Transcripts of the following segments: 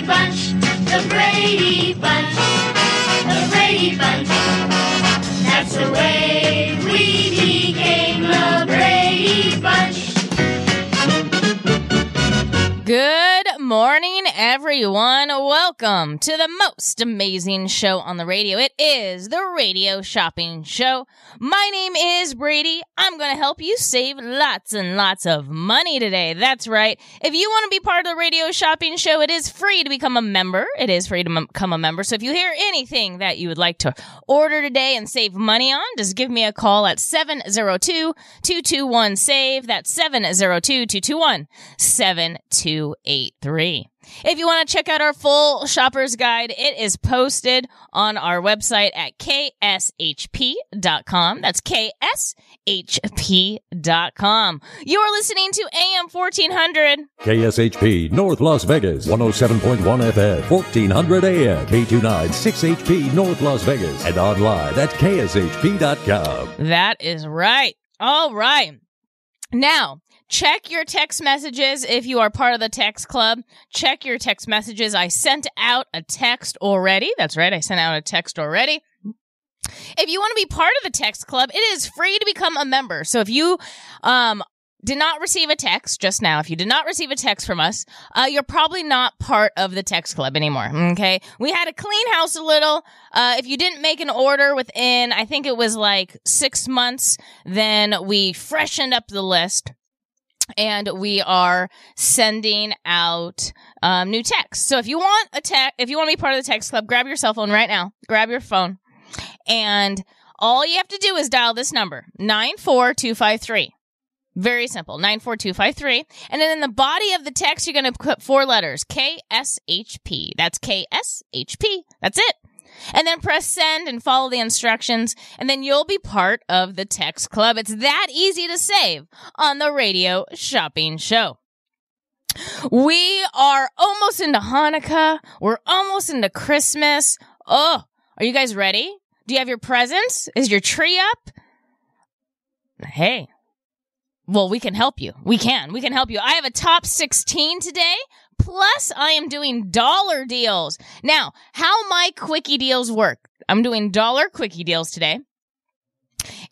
Brady Bunch. The Brady Bunch. The Brady Bunch. That's the way we became the Brady Bunch. Good morning, everyone. Welcome to the most amazing show on the radio. It is the Radio Shopping Show. My name is Brady. I'm going to help you save lots and lots of money today. That's right. If you want to be part of the Radio Shopping Show, it is free to become a member. It is free to become a member. So if you hear anything that you would like to order today and save money on, just give me a call at 702 221 SAVE. That's 702 221 7283. If you want to check out our full shopper's guide, it is posted on our website at kshp.com. That's kshp.com. You're listening to AM 1400. KSHP North Las Vegas 107.1 FM 1400 AM K29 6HP North Las Vegas and online at kshp.com. That is right. All right. Now, check your text messages if you are part of the text club. Check your text messages. I sent out a text already. That's right. I sent out a text already. If you want to be part of the text club, it is free to become a member. So if you um did not receive a text just now, if you did not receive a text from us, uh, you're probably not part of the text club anymore. Okay. We had a clean house a little. Uh, if you didn't make an order within, I think it was like six months, then we freshened up the list and we are sending out um, new text. So if you want a text, if you want to be part of the text club, grab your cell phone right now. Grab your phone, and all you have to do is dial this number nine four two five three. Very simple, 94253. And then in the body of the text, you're going to put four letters, KSHP. That's KSHP. That's it. And then press send and follow the instructions, and then you'll be part of the text club. It's that easy to save on the radio shopping show. We are almost into Hanukkah. We're almost into Christmas. Oh, are you guys ready? Do you have your presents? Is your tree up? Hey, well, we can help you. We can. We can help you. I have a top 16 today. Plus, I am doing dollar deals. Now, how my quickie deals work. I'm doing dollar quickie deals today.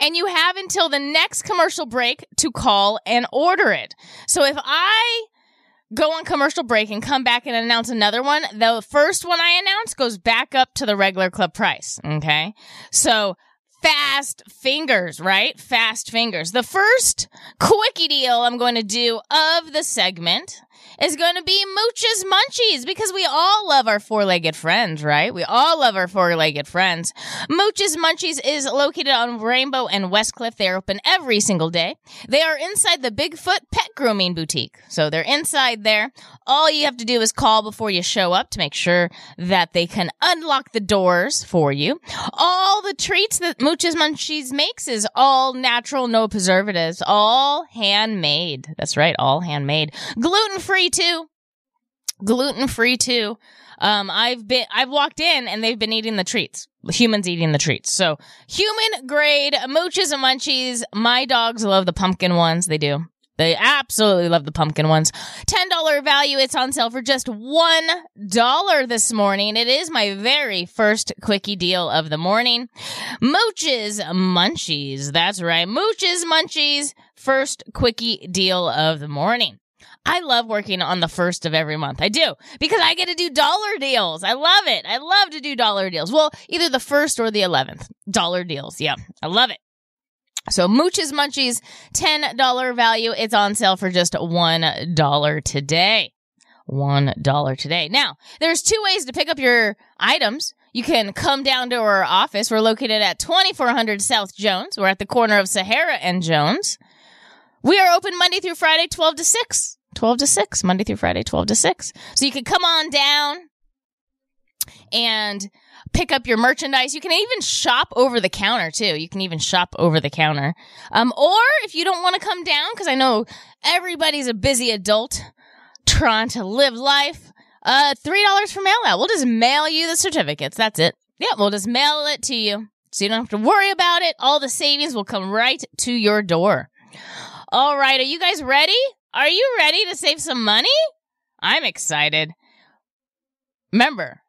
And you have until the next commercial break to call and order it. So if I go on commercial break and come back and announce another one. The first one I announce goes back up to the regular club price. Okay. So fast fingers, right? Fast fingers. The first quickie deal I'm going to do of the segment is going to be Mooch's Munchies because we all love our four-legged friends, right? We all love our four-legged friends. Mooch's Munchies is located on Rainbow and Westcliff. They are open every single day. They are inside the Bigfoot Pet Grooming Boutique. So they're inside there. All you have to do is call before you show up to make sure that they can unlock the doors for you. All the treats that Mooch's Munchies makes is all natural, no preservatives, all handmade. That's right, all handmade. Gluten free too. Gluten free too. Um, I've been, I've walked in and they've been eating the treats. Humans eating the treats. So human grade mooches and munchies. My dogs love the pumpkin ones. They do. They absolutely love the pumpkin ones. $10 value. It's on sale for just $1 this morning. It is my very first quickie deal of the morning. Mooches Munchies. That's right. Mooches Munchies. First quickie deal of the morning. I love working on the first of every month. I do because I get to do dollar deals. I love it. I love to do dollar deals. Well, either the first or the 11th. Dollar deals. Yeah. I love it. So Mooches Munchies, $10 value. It's on sale for just $1 today. $1 today. Now, there's two ways to pick up your items. You can come down to our office. We're located at 2400 South Jones. We're at the corner of Sahara and Jones. We are open Monday through Friday, 12 to 6. 12 to 6, Monday through Friday, 12 to 6. So you can come on down and pick up your merchandise. You can even shop over the counter too. You can even shop over the counter. Um, or if you don't want to come down, because I know everybody's a busy adult trying to live life, uh, $3 for mail out. We'll just mail you the certificates. That's it. Yeah, we'll just mail it to you. So you don't have to worry about it. All the savings will come right to your door. All right. Are you guys ready? Are you ready to save some money? I'm excited. Remember,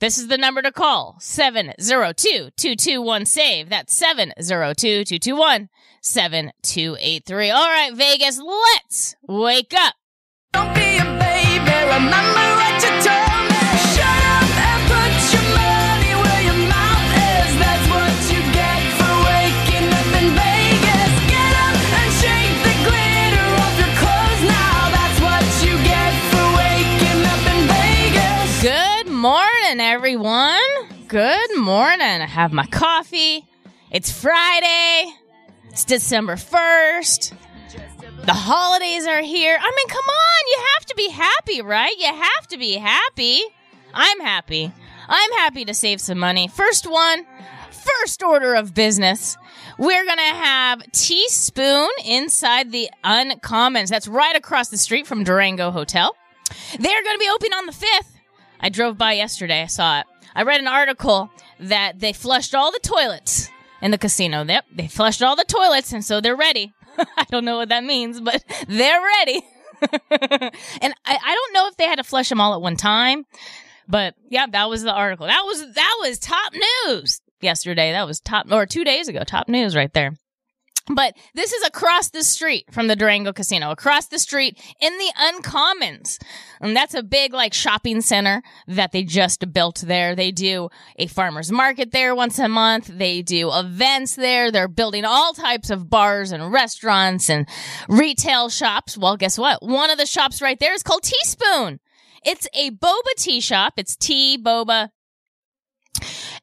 this is the number to call 702 221 SAVE. That's 702 221 7283. All right, Vegas, let's wake up. Don't be a baby, remember everyone. Good morning. I have my coffee. It's Friday. It's December 1st. The holidays are here. I mean, come on. You have to be happy, right? You have to be happy. I'm happy. I'm happy to save some money. First one, first order of business. We're going to have Teaspoon inside the Uncommons. That's right across the street from Durango Hotel. They're going to be open on the 5th. I drove by yesterday. I saw it. I read an article that they flushed all the toilets in the casino. Yep, they flushed all the toilets, and so they're ready. I don't know what that means, but they're ready. and I, I don't know if they had to flush them all at one time, but yeah, that was the article. That was that was top news yesterday. That was top or two days ago. Top news right there. But this is across the street from the Durango Casino, across the street in the Uncommons. And that's a big, like, shopping center that they just built there. They do a farmer's market there once a month. They do events there. They're building all types of bars and restaurants and retail shops. Well, guess what? One of the shops right there is called Teaspoon. It's a boba tea shop. It's tea, boba,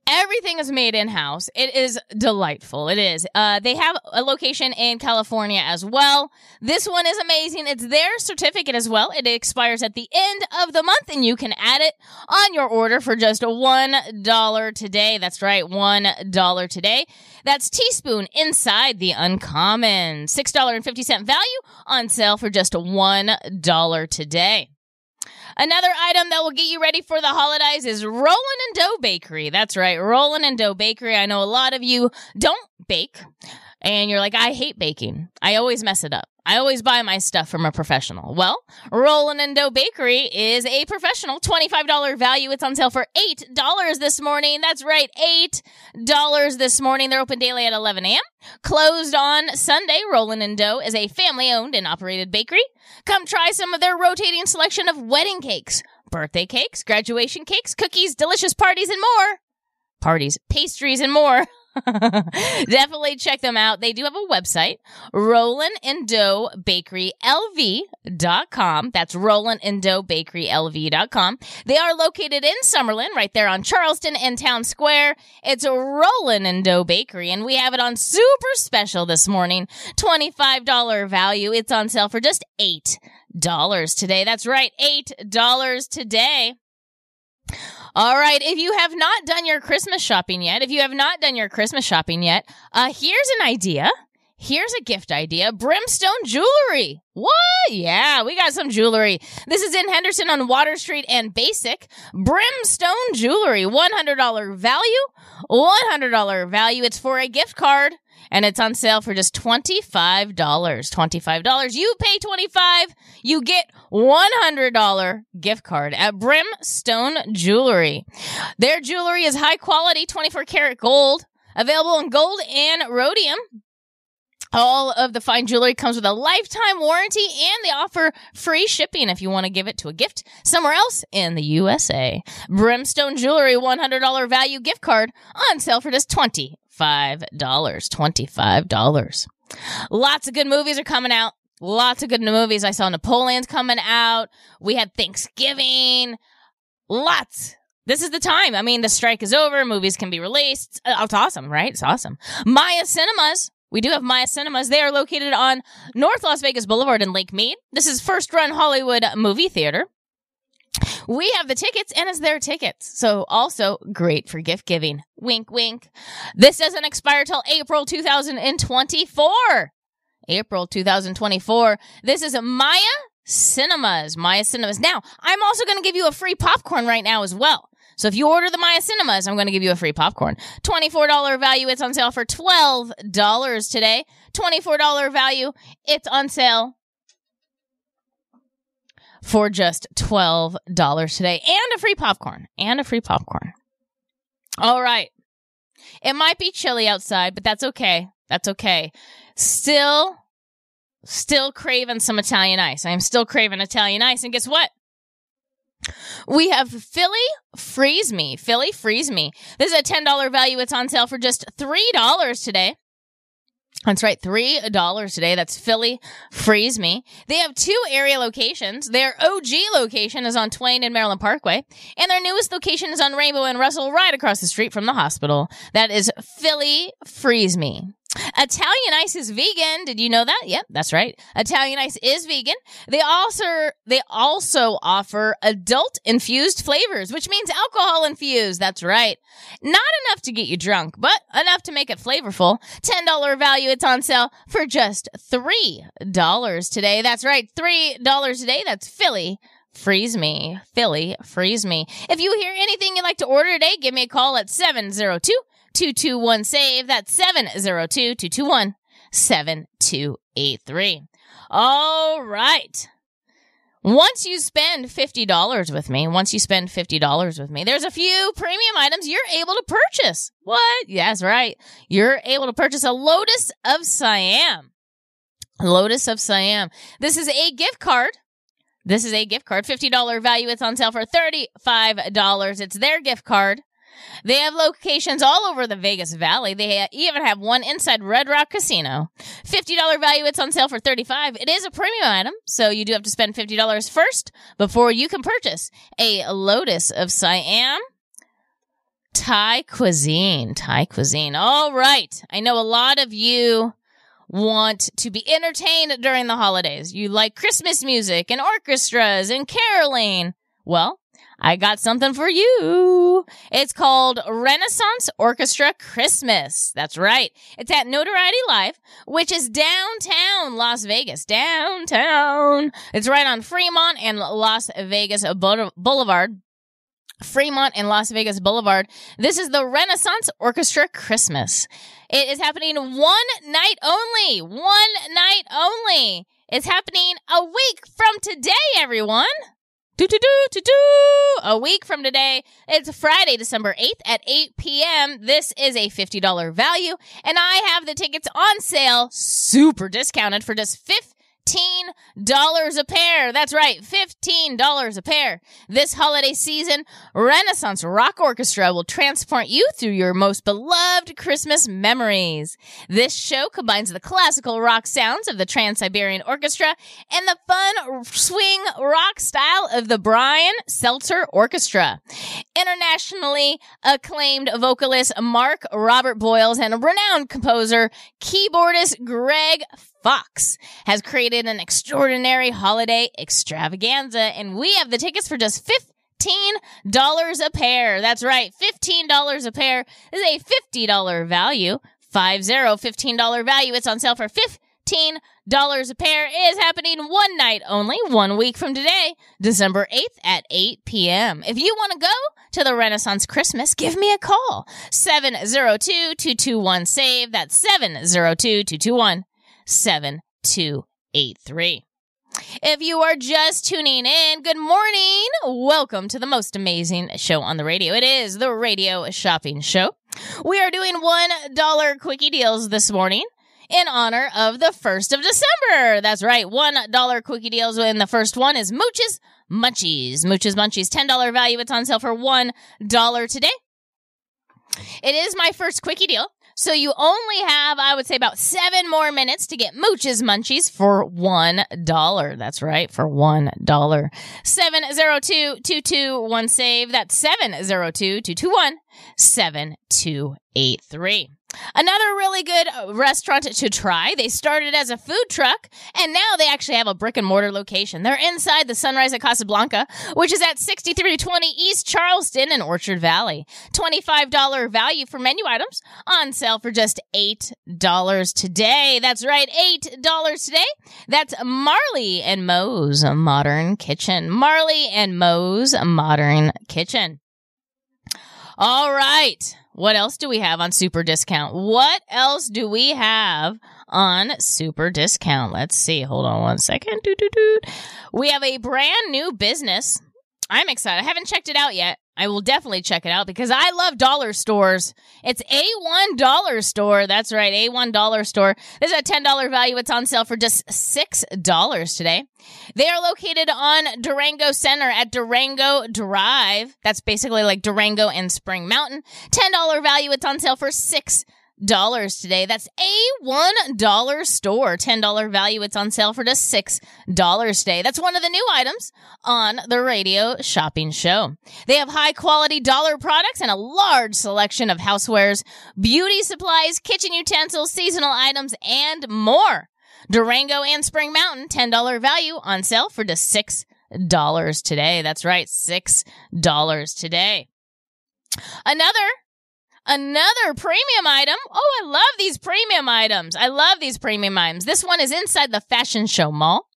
Everything is made in house. It is delightful. It is. Uh, they have a location in California as well. This one is amazing. It's their certificate as well. It expires at the end of the month and you can add it on your order for just $1 today. That's right. $1 today. That's teaspoon inside the uncommon. $6.50 value on sale for just $1 today. Another item that will get you ready for the holidays is Rollin' and Dough Bakery. That's right, Rollin' and Dough Bakery. I know a lot of you don't bake. and you're like, I hate baking. I always mess it up. I always buy my stuff from a professional. Well, Rollin' and Dough Bakery is a professional $25 value. It's on sale for $8 this morning. That's right, $8 this morning. They're open daily at 11 a.m. Closed on Sunday. Rollin' and Dough is a family owned and operated bakery. Come try some of their rotating selection of wedding cakes, birthday cakes, graduation cakes, cookies, delicious parties, and more. Parties, pastries, and more. Definitely check them out. They do have a website, Rollin and Dough Bakery LV.com. That's Rollin and Dough Bakery LV.com. They are located in Summerlin, right there on Charleston and Town Square. It's Rollin and Dough Bakery, and we have it on super special this morning. $25 value. It's on sale for just $8 today. That's right, $8 today. All right. If you have not done your Christmas shopping yet, if you have not done your Christmas shopping yet, uh, here's an idea. Here's a gift idea. Brimstone Jewelry. What? Yeah, we got some jewelry. This is in Henderson on Water Street and Basic. Brimstone Jewelry. $100 value. $100 value. It's for a gift card and it's on sale for just $25. $25. You pay 25, you get $100 gift card at Brimstone Jewelry. Their jewelry is high quality 24 karat gold, available in gold and rhodium. All of the fine jewelry comes with a lifetime warranty and they offer free shipping if you want to give it to a gift somewhere else in the USA. Brimstone Jewelry $100 value gift card on sale for just $25. $25. Lots of good movies are coming out. Lots of good movies. I saw Napoleon's coming out. We had Thanksgiving. Lots. This is the time. I mean, the strike is over. Movies can be released. Uh, It's awesome, right? It's awesome. Maya Cinemas. We do have Maya Cinemas. They are located on North Las Vegas Boulevard in Lake Mead. This is First Run Hollywood Movie Theater. We have the tickets and it's their tickets. So also great for gift giving. Wink, wink. This doesn't expire till April 2024. April 2024. This is Maya Cinemas. Maya Cinemas. Now, I'm also going to give you a free popcorn right now as well. So if you order the Maya Cinemas, I'm going to give you a free popcorn. $24 value. It's on sale for $12 today. $24 value. It's on sale for just $12 today and a free popcorn and a free popcorn. All right. It might be chilly outside, but that's okay. That's okay. Still, still craving some Italian ice. I am still craving Italian ice. And guess what? We have Philly Freeze Me. Philly Freeze Me. This is a $10 value. It's on sale for just $3 today. That's right, $3 today. That's Philly Freeze Me. They have two area locations. Their OG location is on Twain and Maryland Parkway, and their newest location is on Rainbow and Russell, right across the street from the hospital. That is Philly Freeze Me. Italian Ice is vegan. Did you know that? Yep, that's right. Italian Ice is vegan. They also they also offer adult infused flavors, which means alcohol infused. That's right. Not enough to get you drunk, but enough to make it flavorful. $10 value. It's on sale for just $3 today. That's right. $3 today. That's Philly. Freeze me. Philly, freeze me. If you hear anything you'd like to order today, give me a call at 702 221 SAVE. That's 702 221 7283. All right. Once you spend $50 with me, once you spend $50 with me, there's a few premium items you're able to purchase. What? Yes, right. You're able to purchase a Lotus of Siam. Lotus of Siam. This is a gift card. This is a gift card, $50 value. It's on sale for $35. It's their gift card. They have locations all over the Vegas Valley. They even have one inside Red Rock Casino. $50 value. It's on sale for 35. It is a premium item, so you do have to spend $50 first before you can purchase a Lotus of Siam. Thai cuisine. Thai cuisine. All right. I know a lot of you want to be entertained during the holidays. You like Christmas music and orchestras and caroling. Well, I got something for you. It's called Renaissance Orchestra Christmas. That's right. It's at Notoriety Live, which is downtown Las Vegas. Downtown. It's right on Fremont and Las Vegas Boulevard. Fremont and Las Vegas Boulevard. This is the Renaissance Orchestra Christmas. It is happening one night only. One night only. It's happening a week from today, everyone. Do do do do do. A week from today. It's Friday, December 8th at 8 p.m. This is a $50 value, and I have the tickets on sale, super discounted for just 50 $15 a pair. That's right, $15 a pair. This holiday season, Renaissance Rock Orchestra will transport you through your most beloved Christmas memories. This show combines the classical rock sounds of the Trans-Siberian Orchestra and the fun swing rock style of the Brian Setzer Orchestra. Internationally acclaimed vocalist Mark Robert Boyles and renowned composer, keyboardist Greg Fox has created an extraordinary holiday extravaganza, and we have the tickets for just $15 a pair. That's right, $15 a pair is a $50 value. Five zero, $15 value. It's on sale for 15 dollars a pair is happening one night only, one week from today, December 8th at 8 p.m. If you want to go to the Renaissance Christmas, give me a call. 702-221-SAVE. That's 702-221-7283. If you are just tuning in, good morning. Welcome to the most amazing show on the radio. It is the Radio Shopping Show. We are doing $1 quickie deals this morning in honor of the 1st of December. That's right. $1 quickie deals. And the first one is Mooch's Munchies. Mooch's Munchies, $10 value. It's on sale for $1 today. It is my first quickie deal. So you only have, I would say, about seven more minutes to get Mooch's Munchies for one dollar. That's right, for one dollar. Seven zero two two two one save. That's seven zero two two two one seven two eight three. Another really good uh, restaurant to try. They started as a food truck and now they actually have a brick and mortar location. They're inside the Sunrise at Casablanca, which is at 6320 East Charleston in Orchard Valley. $25 value for menu items on sale for just $8 today. That's right, $8 today. That's Marley and Moe's Modern Kitchen. Marley and Moe's Modern Kitchen. All right. What else do we have on super discount? What else do we have on super discount? Let's see. Hold on one second. We have a brand new business. I'm excited. I haven't checked it out yet. I will definitely check it out because I love dollar stores. It's A1 Dollar Store. That's right, A1 Dollar Store. This is a $10 value. It's on sale for just $6 today. They are located on Durango Center at Durango Drive. That's basically like Durango and Spring Mountain. $10 value. It's on sale for 6 dollars today. That's a one dollar store, ten dollar value. It's on sale for just six dollars today. That's one of the new items on the radio shopping show. They have high quality dollar products and a large selection of housewares, beauty supplies, kitchen utensils, seasonal items, and more. Durango and Spring Mountain, ten dollar value on sale for just six dollars today. That's right, six dollars today. Another Another premium item. Oh, I love these premium items. I love these premium items. This one is inside the Fashion Show Mall.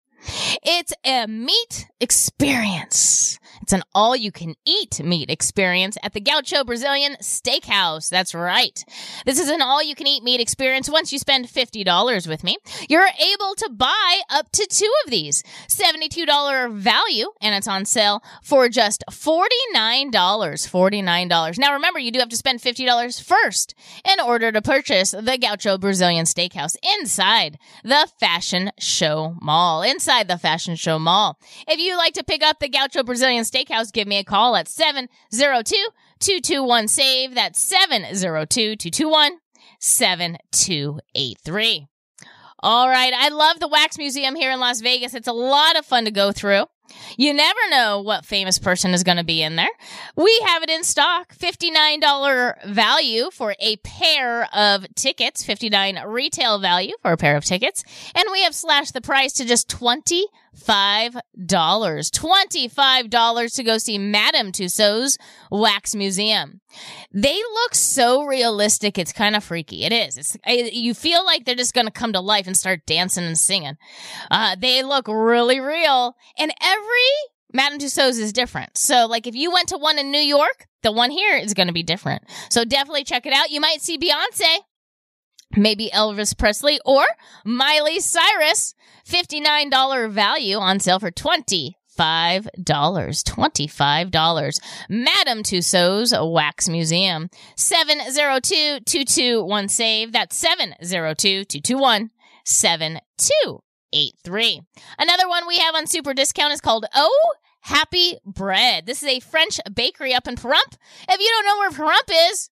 It's a meat experience. It's an all you can eat meat experience at the Gaucho Brazilian Steakhouse. That's right. This is an all you can eat meat experience. Once you spend $50 with me, you're able to buy up to two of these. $72 value, and it's on sale for just $49. $49. Now remember, you do have to spend $50 first in order to purchase the Gaucho Brazilian Steakhouse inside the Fashion Show Mall. Inside the Fashion Show Mall. If you like to pick up the Gaucho Brazilian Steakhouse, give me a call at 702 221 SAVE. That's 702 221 7283. All right. I love the Wax Museum here in Las Vegas. It's a lot of fun to go through. You never know what famous person is going to be in there. We have it in stock. $59 value for a pair of tickets. 59 retail value for a pair of tickets. And we have slashed the price to just $25. $25 to go see Madame Tussauds Wax Museum. They look so realistic. It's kind of freaky. It is. It's, you feel like they're just going to come to life and start dancing and singing. Uh, they look really real. And every Madame Tussauds is different. So, like, if you went to one in New York, the one here is going to be different. So, definitely check it out. You might see Beyonce, maybe Elvis Presley, or Miley Cyrus. $59 value on sale for 20 $25. $25. Madame Tussauds Wax Museum. 702-221-SAVE. That's 702-221-7283. Another one we have on super discount is called Oh Happy Bread. This is a French bakery up in Pahrump. If you don't know where Pahrump is,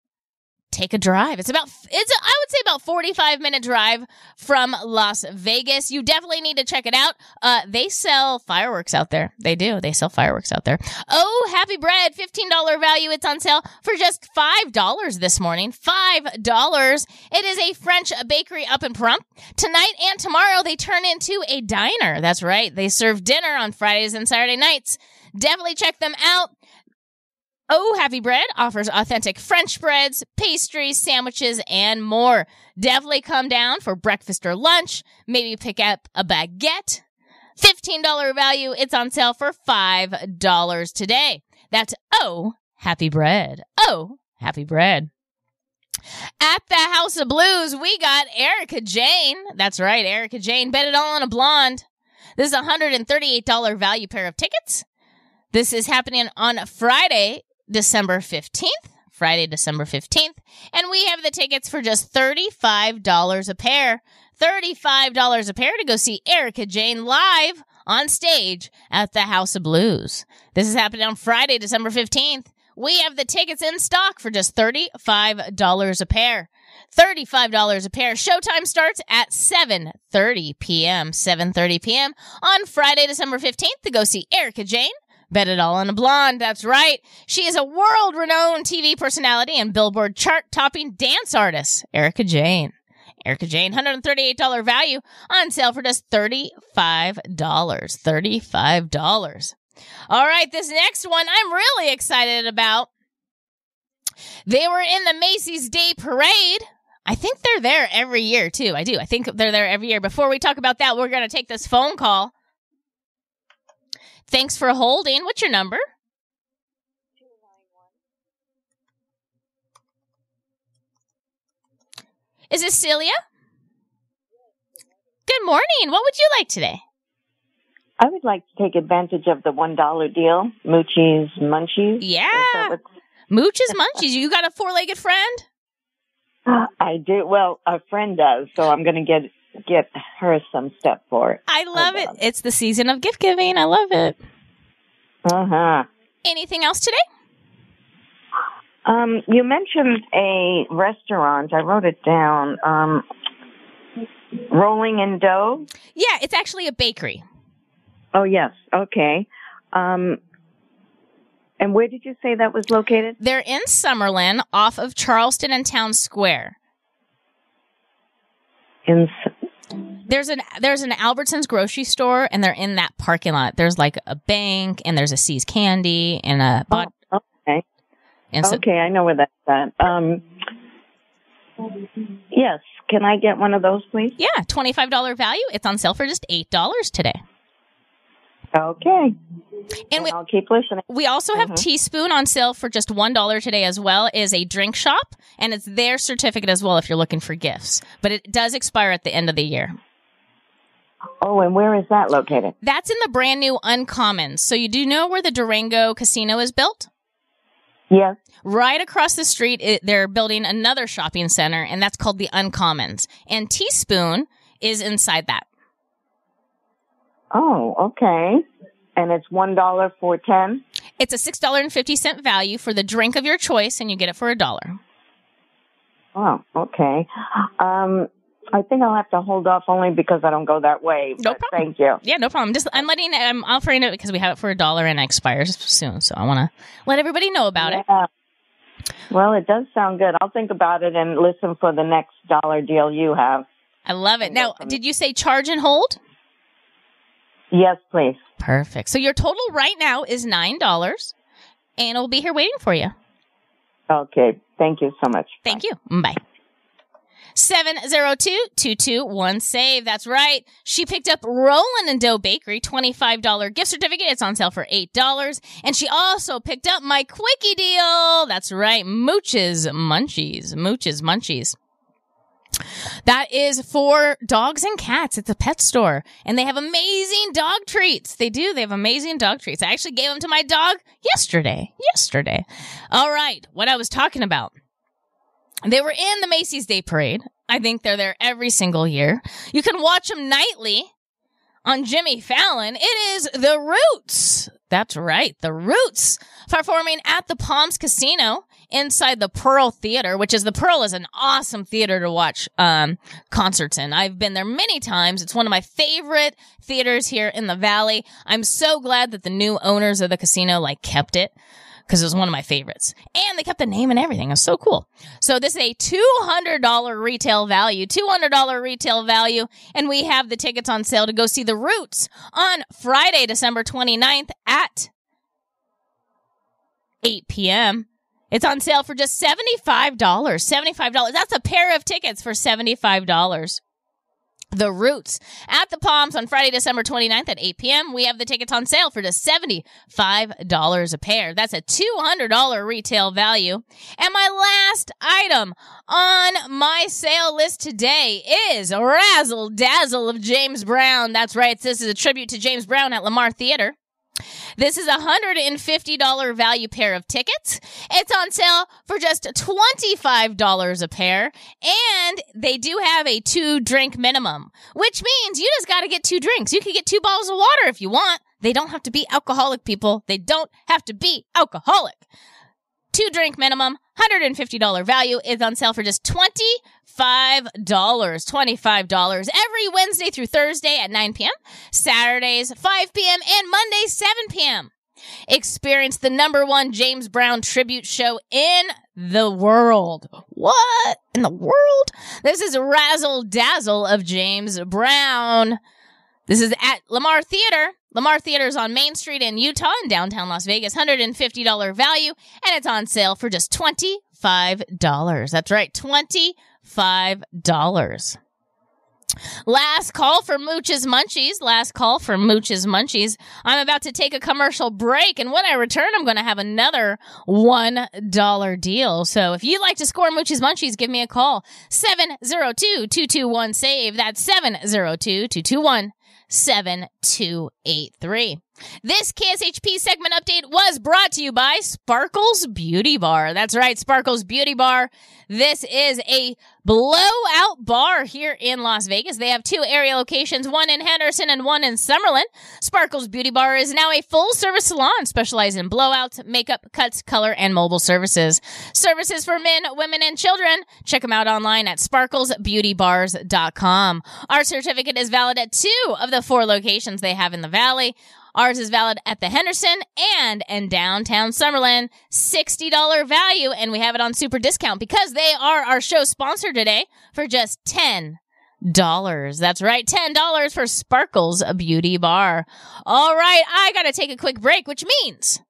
take a drive. It's about it's a, I would say about 45 minute drive from Las Vegas. You definitely need to check it out. Uh they sell fireworks out there. They do. They sell fireworks out there. Oh, Happy Bread, $15 value. It's on sale for just $5 this morning. $5. It is a French bakery up in Pahrump. Tonight and tomorrow they turn into a diner. That's right. They serve dinner on Fridays and Saturday nights. Definitely check them out. Oh Happy Bread offers authentic French breads, pastries, sandwiches, and more. Definitely come down for breakfast or lunch. Maybe pick up a baguette. $15 value. It's on sale for $5 today. That's Oh Happy Bread. Oh Happy Bread. At the House of Blues, we got Erika Jayne. That's right, Erika Jayne. Bet it all on a blonde. This is a $138 value pair of tickets. This is happening on Friday, December 15th. Friday, December 15th. And we have the tickets for just $35 a pair. $35 a pair to go see Erika Jayne live on stage at the House of Blues. This is happening on Friday, December 15th. We have the tickets in stock for just $35 a pair. $35 a pair. Showtime starts at 7:30 p.m. 7:30 p.m. on Friday, December 15th to go see Erika Jayne Bet it all on a blonde. That's right. She is a world renowned TV personality and Billboard chart topping dance artist, Erika Jayne. Erika Jayne, $138 value on sale for just $35. $35. All right, this next one I'm really excited about. They were in the Macy's Day Parade. I think they're there every year, too. I do. I think they're there every year. Before we talk about that, we're going to take this phone call. Thanks for holding. What's your number? Is this Celia? Good morning. What would you like today? I would like to take advantage of the one dollar deal, Moochie's Munchies. Yeah. That Mooch's Munchies. You got a four legged friend? I do. Well, a friend does, so I'm going to get get her some stuff for it. I love it. It's the season of gift giving. I love it. Uh huh. Anything else today? Um, you mentioned a restaurant. I wrote it down. Um, Rolling in Dough. Yeah, it's actually a bakery. Oh yes. Okay. Um, and where did you say that was located? They're in Summerlin off of Charleston and Town Square. In There's an there's an Albertsons grocery store and they're in that parking lot. There's like a bank and there's a See's Candy and a bod- oh, okay. and so Okay, I know where that's at. Um, yes. Can I get one of those, please? yeah, twenty five dollar value. It's on sale for just eight dollars today. Okay. And we I'll keep listening. we also have Mhm. Teaspoon on sale for just one dollar today as well. Is a drink shop and it's their certificate as well if you're looking for gifts. But it does expire at the end of the year. Oh, and where is that located? That's in the brand new Uncommons. So you do know where the Durango Casino is built? Yes. Right across the street, it, they're building another shopping center, and that's called the Uncommons. And Teaspoon is inside that. Oh, okay. And it's one dollar for ten. It's a six dollar and fifty cent value for the drink of your choice, and you get it for a dollar. Oh, okay. Um, I think I'll have to hold off only because I don't go that way. No problem. Thank you. Yeah, no problem. Just I'm letting I'm offering it because we have it for a dollar and it expires soon. So I want to let everybody know about it. Well, it does sound good. I'll think about it and listen for the next dollar deal you have. I love it. Now, did you say charge and hold? Yes, please. Perfect. So your total right now is nine dollars, and it'll be here waiting for you. Okay. Thank you so much. Thank you. Bye. 702-221-SAVE. That's right. She picked up Rollin' and Dough Bakery $25 gift certificate. It's on sale for $8. And she also picked up my quickie deal. That's right. Mooches Munchies. Mooches Munchies. That is for dogs and cats. It's a pet store and they have amazing dog treats. They do. They have amazing dog treats. I actually gave them to my dog yesterday. Yesterday. All right. What I was talking about. They were in the Macy's Day Parade. I think they're there every single year. You can watch them nightly on Jimmy Fallon. It is The Roots. That's right. The Roots performing at the Palms Casino inside the Pearl Theater, which is the Pearl is an awesome theater to watch um, concerts in. I've been there many times. It's one of my favorite theaters here in the Valley. I'm so glad that the new owners of the casino like kept it because it was one of my favorites. And they kept the name and everything. It was so cool. So this is a $200 retail value, $200 retail value. And we have the tickets on sale to go see the Roots on Friday, December 29th at 8 p.m. It's on sale for just $75. $75. That's a pair of tickets for $75. The Roots at the Palms on Friday, December 29th at 8 p.m. We have the tickets on sale for just $75 a pair. That's a $200 retail value. And my last item on my sale list today is Razzle Dazzle of James Brown. That's right. This is a tribute to James Brown at Lamar Theater. This is a $150 value pair of tickets. It's on sale for just $25 a pair. And they do have a two drink minimum, which means you just got to get two drinks. You can get two bottles of water if you want. They don't have to be alcoholic, people. They don't have to be alcoholic. Two drink minimum, $150 value is on sale for just $25. $25 every Wednesday through Thursday at 9 p.m., Saturdays 5 p.m., and Mondays 7 p.m. Experience the number one James Brown tribute show in the world. What? In the world? This is Razzle Dazzle of James Brown. This is at Lamar Theater. Lamar Theater is on Main Street in Utah in downtown Las Vegas. $150 value, and it's on sale for just $25. That's right, $25. Last call for Mooch's Munchies. Last call for Mooch's Munchies. I'm about to take a commercial break, and when I return, I'm going to have another $1 deal. So if you'd like to score Mooch's Munchies, give me a call. 702-221-SAVE. That's 702-221 7283. This KSHP segment update was brought to you by Sparkles Beauty Bar. That's right, Sparkles Beauty Bar. This is a blowout bar here in Las Vegas. They have two area locations, one in Henderson and one in Summerlin. Sparkles Beauty Bar is now a full service salon specialized in blowouts, makeup, cuts, color, and mobile services. Services for men, women, and children. Check them out online at sparklesbeautybars.com. Our certificate is valid at two of the four locations they have in the valley. Ours is valid at the Henderson and in downtown Summerlin. $60 value, and we have it on super discount because they are our show sponsor today for just 10 dollars. That's right, ten dollars for Sparkles Beauty Bar. All right, I gotta take a quick break, which means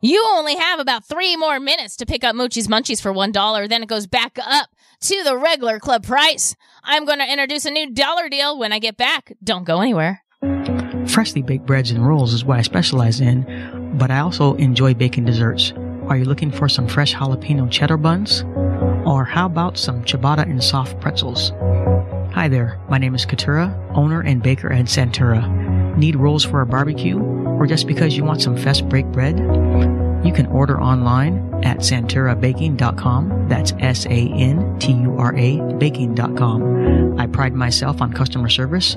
you only have about three more minutes to pick up Moochie's Munchies for one dollar. Then it goes back up to the regular club price. I'm gonna introduce a new dollar deal when I get back. Don't go anywhere. Freshly baked breads and rolls is what I specialize in, but I also enjoy baking desserts. Are you looking for some fresh jalapeno cheddar buns? Or how about some ciabatta and soft pretzels? Hi there, my name is Katura, owner and baker at Santura. Need rolls for a barbecue? Or just because you want some fresh baked bread? You can order online at santurabaking.com. That's S A N T U R A baking.com. I pride myself on customer service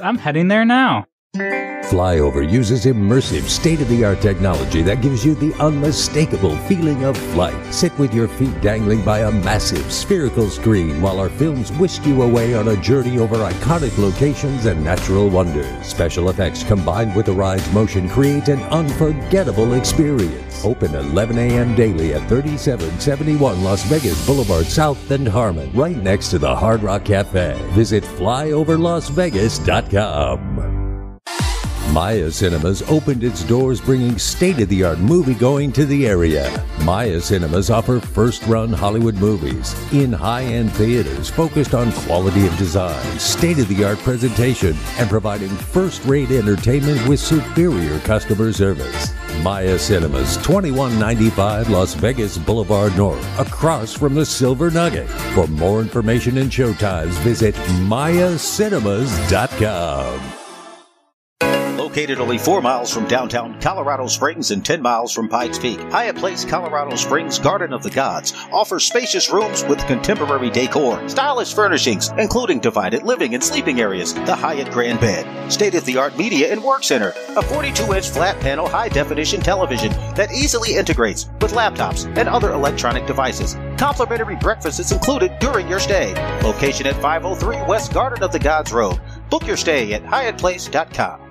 I'm heading there now. Flyover uses immersive, state of the art technology that gives you the unmistakable feeling of flight. Sit with your feet dangling by a massive spherical screen while our films whisk you away on a journey over iconic locations and natural wonders. Special effects combined with the ride's motion create an unforgettable experience. Open 11 a.m. daily at 3771 Las Vegas Boulevard South and Harmon, right next to the Hard Rock Cafe. Visit flyoverlasvegas.com. Maya Cinemas opened its doors bringing state-of-the-art movie-going to the area. Maya Cinemas offer first-run Hollywood movies in high-end theaters focused on quality of design, state-of-the-art presentation, and providing first-rate entertainment with superior customer service. Maya Cinemas, 2195 Las Vegas Boulevard North, across from the Silver Nugget. For more information and showtimes, visit mayacinemas.com. Located only four miles from downtown Colorado Springs and 10 miles from Pikes Peak, Hyatt Place Colorado Springs Garden of the Gods offers spacious rooms with contemporary decor, stylish furnishings, including divided living and sleeping areas, the Hyatt Grand Bed, state of the art media and work center, a 42 inch flat panel high definition television that easily integrates with laptops and other electronic devices. Complimentary breakfast is included during your stay. Location at 503 West Garden of the Gods Road. Book your stay at hyattplace.com.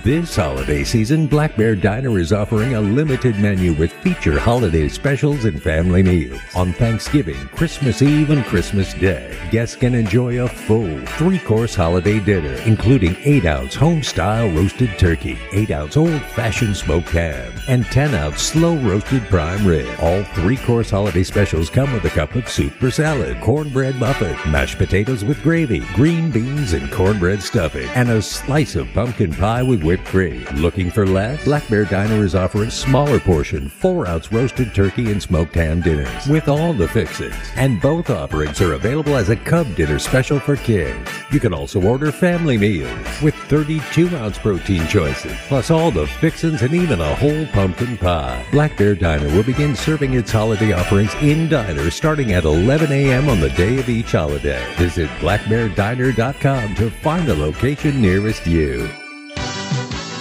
This holiday season, Black Bear Diner is offering a limited menu with feature holiday specials and family meals. On Thanksgiving, Christmas Eve, and Christmas Day, guests can enjoy a full three-course holiday dinner, including 8-ounce home-style roasted turkey, 8-ounce old-fashioned smoked ham, and 10-ounce slow-roasted prime rib. All three-course holiday specials come with a cup of soup or salad, cornbread muffin, mashed potatoes with gravy, green beans and cornbread stuffing, and a slice of pumpkin pie with whipped cream. Looking for less? Black Bear Diner is offering smaller portion, 4-ounce roasted turkey and smoked ham dinners with all the fixings. And both offerings are available as a Cub dinner special for kids. You can also order family meals with 32-ounce protein choices, plus all the fixings and even a whole pumpkin pie. Black Bear Diner will begin serving its holiday offerings in diners starting at 11 a.m. on the day of each holiday. Visit blackbeardiner.com to find the location nearest you.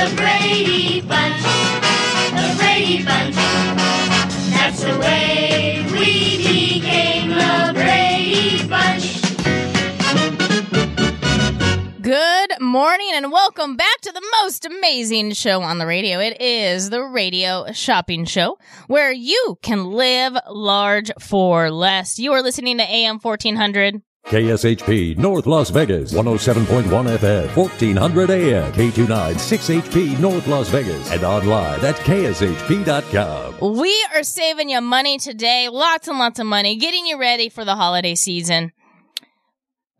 The Brady Bunch. The Brady Bunch. That's the way we became the Brady Bunch. Good morning and welcome back to the most amazing show on the radio. It is the Radio Shopping Show where you can live large for less. You are listening to AM 1400. KSHP North Las Vegas 107.1 FM 1400 AM K29 6HP North Las Vegas and online at kshp.com. We are saving you money today, lots and lots of money, getting you ready for the holiday season.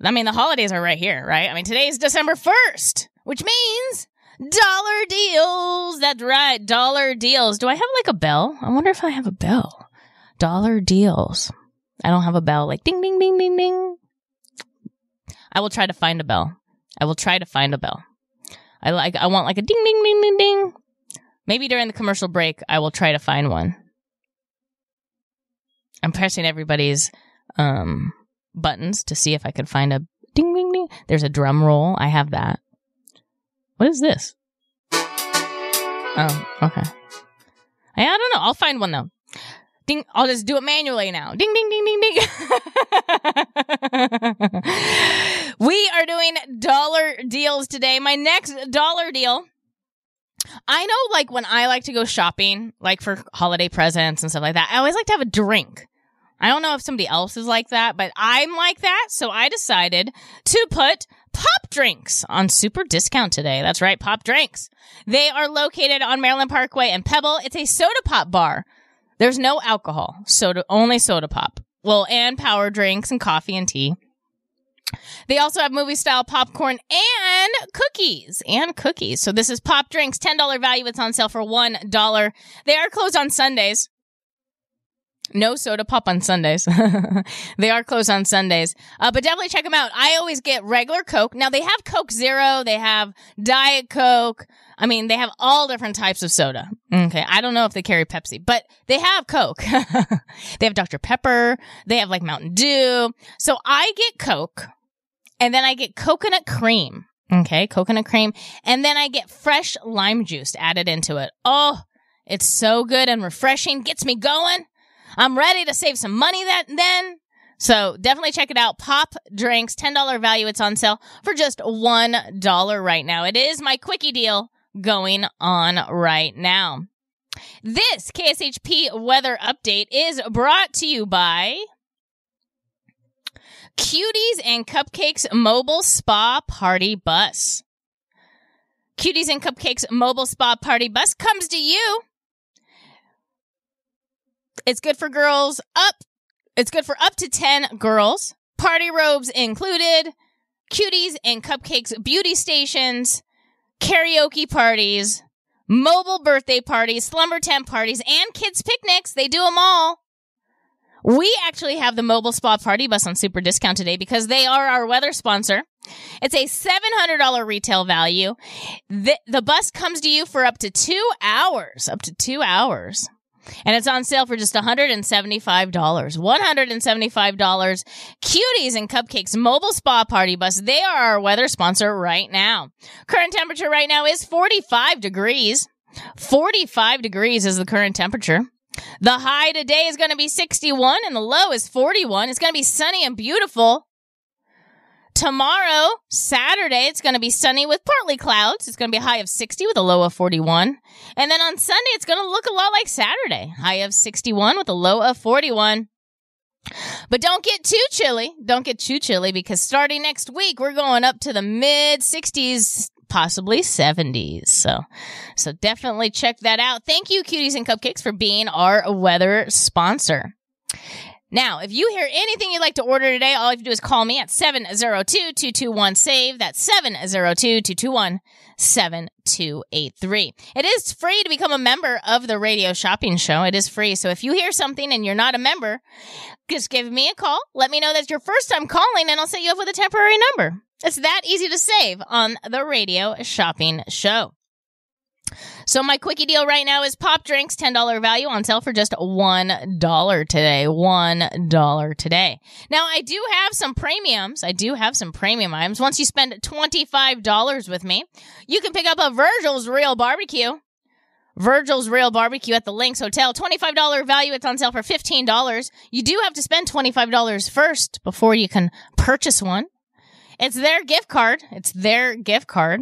I mean, the holidays are right here, right? I mean, today is December 1st, which means dollar deals. That's right, dollar deals. Do I have like a bell? I wonder if I have a bell. Dollar deals. I don't have a bell like ding, ding, ding, ding, ding. I will try to find a bell. I will try to find a bell. I like I want like a ding ding ding ding ding. Maybe during the commercial break I will try to find one. I'm pressing everybody's um buttons to see if I could find a ding ding ding. There's a drum roll. I have that. What is this? Oh, okay. I, I don't know. I'll find one though. Ding. I'll just do it manually now. Ding ding ding ding ding. we are doing dollar deals today. My next dollar deal. I know like when I like to go shopping, like for holiday presents and stuff like that, I always like to have a drink. I don't know if somebody else is like that, but I'm like that. So I decided to put pop drinks on super discount today. That's right, pop drinks. They are located on Maryland Parkway and Pebble. It's a soda pop bar. There's no alcohol, soda, only soda pop. Well, and power drinks and coffee and tea. They also have movie style popcorn and cookies and cookies. So this is pop drinks, $10 value. It's on sale for $1. They are closed on Sundays. No soda pop on Sundays. they are closed on Sundays. Uh, but definitely check them out. I always get regular Coke. Now they have Coke Zero. They have Diet Coke. I mean, they have all different types of soda. Okay. I don't know if they carry Pepsi, but they have Coke. they have Dr. Pepper. They have like Mountain Dew. So I get Coke and then I get coconut cream. Okay. Coconut cream. And then I get fresh lime juice added into it. Oh, it's so good and refreshing. Gets me going. I'm ready to save some money that then. So definitely check it out. Pop drinks, $10 value. It's on sale for just $1 right now. It is my quickie deal going on right now. This KSHP weather update is brought to you by Cuties and Cupcakes Mobile Spa Party Bus. Cuties and Cupcakes Mobile Spa Party Bus comes to you it's good for girls up. It's good for up to 10 girls. Party robes included. Cuties and cupcakes beauty stations. Karaoke parties. Mobile birthday parties. Slumber tent parties. And kids picnics. They do them all. We actually have the mobile spa party bus on super discount today because they are our weather sponsor. It's a $700 retail value. The, the bus comes to you for up to two hours, up to two hours. And it's on sale for just $175. $175. Cuties and Cupcakes Mobile Spa Party Bus. They are our weather sponsor right now. Current temperature right now is 45 degrees. 45 degrees is the current temperature. The high today is going to be 61 and the low is 41. It's going to be sunny and beautiful. Tomorrow, Saturday, it's going to be sunny with partly clouds. It's going to be a high of 60 with a low of 41. And then on Sunday, it's going to look a lot like Saturday. High of 61 with a low of 41. But don't get too chilly. Don't get too chilly because starting next week, we're going up to the mid 60s, possibly 70s. So, so definitely check that out. Thank you, Cuties and Cupcakes, for being our weather sponsor. Now, if you hear anything you'd like to order today, all you have to do is call me at 702-221-SAVE. That's 702-221-7283. It is free to become a member of the radio shopping show. It is free. So if you hear something and you're not a member, just give me a call. Let me know that's your first time calling and I'll set you up with a temporary number. It's that easy to save on the radio shopping show. So my quickie deal right now is pop drinks, $10 value on sale for just $1 today. $1 today. Now I do have some premiums. I do have some premium items. Once you spend $25 with me, you can pick up a Virgil's Real Barbecue. Virgil's Real Barbecue at the LINQ Hotel. $25 value. It's on sale for $15. You do have to spend $25 first before you can purchase one. It's their gift card. It's their gift card.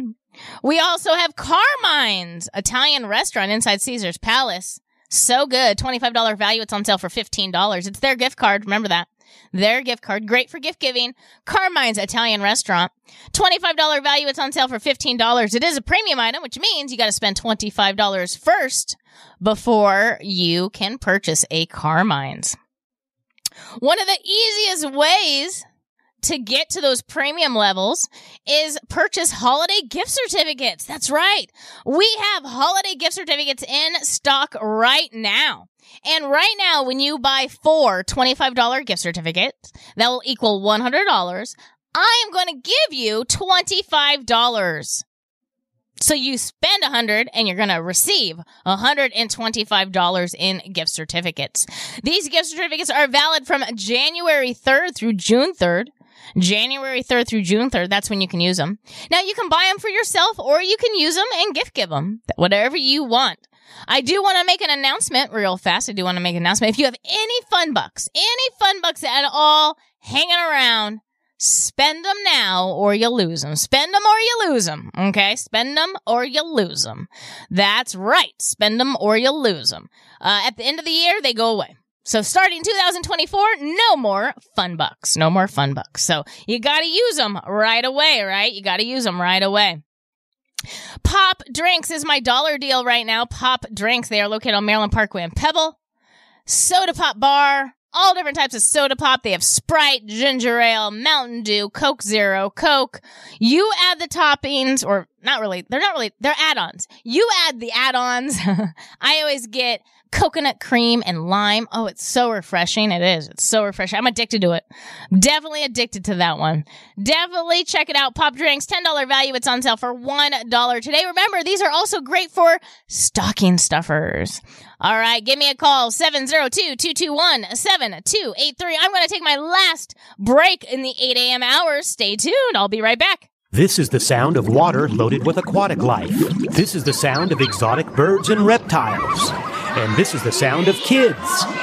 We also have Carmine's Italian restaurant inside Caesar's Palace. So good. $25 value. It's on sale for $15. It's their gift card. Remember that. Their gift card. Great for gift giving. Carmine's Italian restaurant. $25 value. It's on sale for $15. It is a premium item, which means you got to spend $25 first before you can purchase a Carmine's. One of the easiest ways to get to those premium levels is purchase holiday gift certificates. That's right. We have holiday gift certificates in stock right now. And right now, when you buy four $25 gift certificates, that will equal $100. I am going to give you $25. So you spend a hundred and you're going to receive $125 in gift certificates. These gift certificates are valid from January 3rd through June 3rd. January 3rd through June 3rd, that's when you can use them. Now you can buy them for yourself or you can use them and gift give them. Whatever you want. I do want to make an announcement real fast. I do want to make an announcement. If you have any fun bucks, any fun bucks at all hanging around, spend them now or you lose them. Spend them or you lose them. Okay. Spend them or you lose them. That's right. Spend them or you lose them. Uh, at the end of the year, they go away. So starting 2024, no more fun bucks. No more fun bucks. So you got to use them right away, right? You got to use them right away. Pop Drinks is my dollar deal right now. Pop Drinks. They are located on Maryland Parkway and Pebble. Soda Pop Bar. All different types of soda pop. They have Sprite, Ginger Ale, Mountain Dew, Coke Zero, Coke. You add the toppings, or not really, they're not really, they're add-ons. You add the add-ons. I always get coconut cream and lime. Oh, it's so refreshing. It is. It's so refreshing. I'm addicted to it. Definitely addicted to that one. Definitely check it out. Pop drinks, $10 value. It's on sale for $1 today. Remember, these are also great for stocking stuffers. All right, give me a call, 702-221-7283. I'm going to take my last break in the 8 a.m. hours. Stay tuned. I'll be right back. This is the sound of water loaded with aquatic life. This is the sound of exotic birds and reptiles. And this is the sound of kids.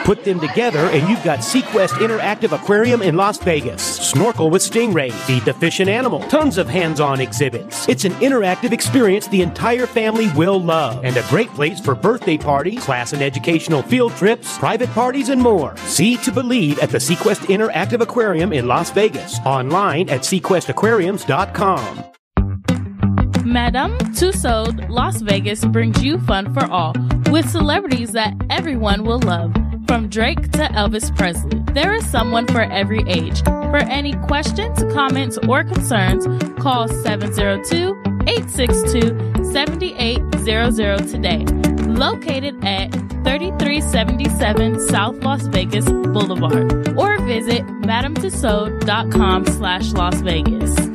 Put them together and you've got SeaQuest Interactive Aquarium in Las Vegas. Snorkel with stingrays, feed the fish and animal, tons of hands-on exhibits. It's an interactive experience the entire family will love. And a great place for birthday parties, class and educational field trips, private parties, and more. See to believe at the SeaQuest Interactive Aquarium in Las Vegas. Online at sequestaquariums.com. Madame Tussauds Las Vegas brings you fun for all with celebrities that everyone will love. From Drake to Elvis Presley, there is someone for every age. For any questions, comments, or concerns, call 702 862 7800 today. Located at 3377 South Las Vegas Boulevard or visit madametussauds.com slash Las Vegas.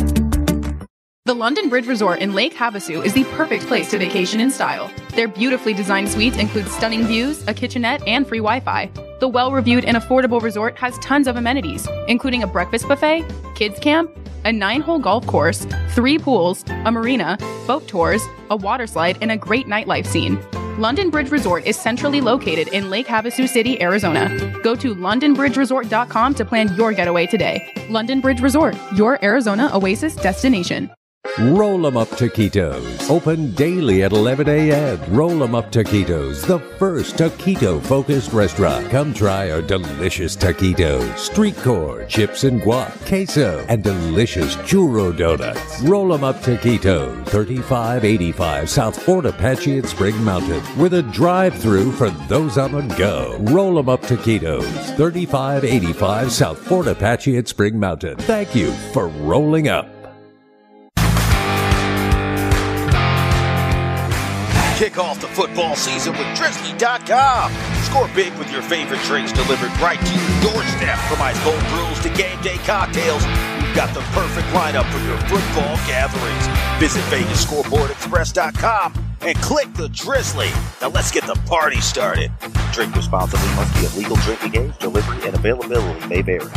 The London Bridge Resort in Lake Havasu is the perfect place to vacation in style. Their beautifully designed suites include stunning views, a kitchenette, and free Wi Fi. The well reviewed and affordable resort has tons of amenities, including a breakfast buffet, kids camp, a nine hole golf course, three pools, a marina, boat tours, a water slide, and a great nightlife scene. London Bridge Resort is centrally located in Lake Havasu City, Arizona. Go to londonbridgeresort.com to plan your getaway today. London Bridge Resort, your Arizona oasis destination. Roll 'em up taquitos. Open daily at 11 a.m. Roll 'em up taquitos, the first taquito focused restaurant. Come try our delicious taquitos, street corn, chips and guac, queso, and delicious churro donuts. Roll 'em up taquitos, 3585 South Fort Apache at Spring Mountain, with a drive-through for those on the go. Roll 'em up taquitos, 3585 South Fort Apache at Spring Mountain. Thank you for rolling up. Kick off the football season with Drizly.com. Score big with your favorite drinks delivered right to your doorstep. From ice cold brews to game day cocktails, we've got the perfect lineup for your football gatherings. Visit VegasScoreboardExpress.com and click the Drizly. Now let's get the party started. Drink responsibly must be of legal drinking age. Delivery and availability may vary.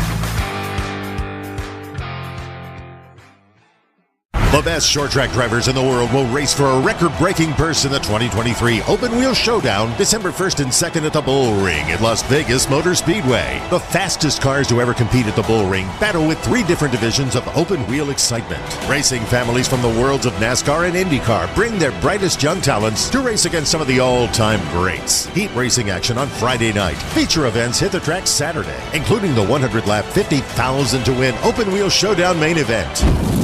The best short track drivers in the world will race for a record breaking burst in the 2023 Open Wheel Showdown December 1st and 2nd at the Bull Ring at Las Vegas Motor Speedway. The fastest cars to ever compete at the Bull Ring battle with three different divisions of open wheel excitement. Racing families from the worlds of NASCAR and IndyCar bring their brightest young talents to race against some of the all time greats. Heat racing action on Friday night. Feature events hit the track Saturday, including the 100 lap 50,000 to win Open Wheel Showdown main event.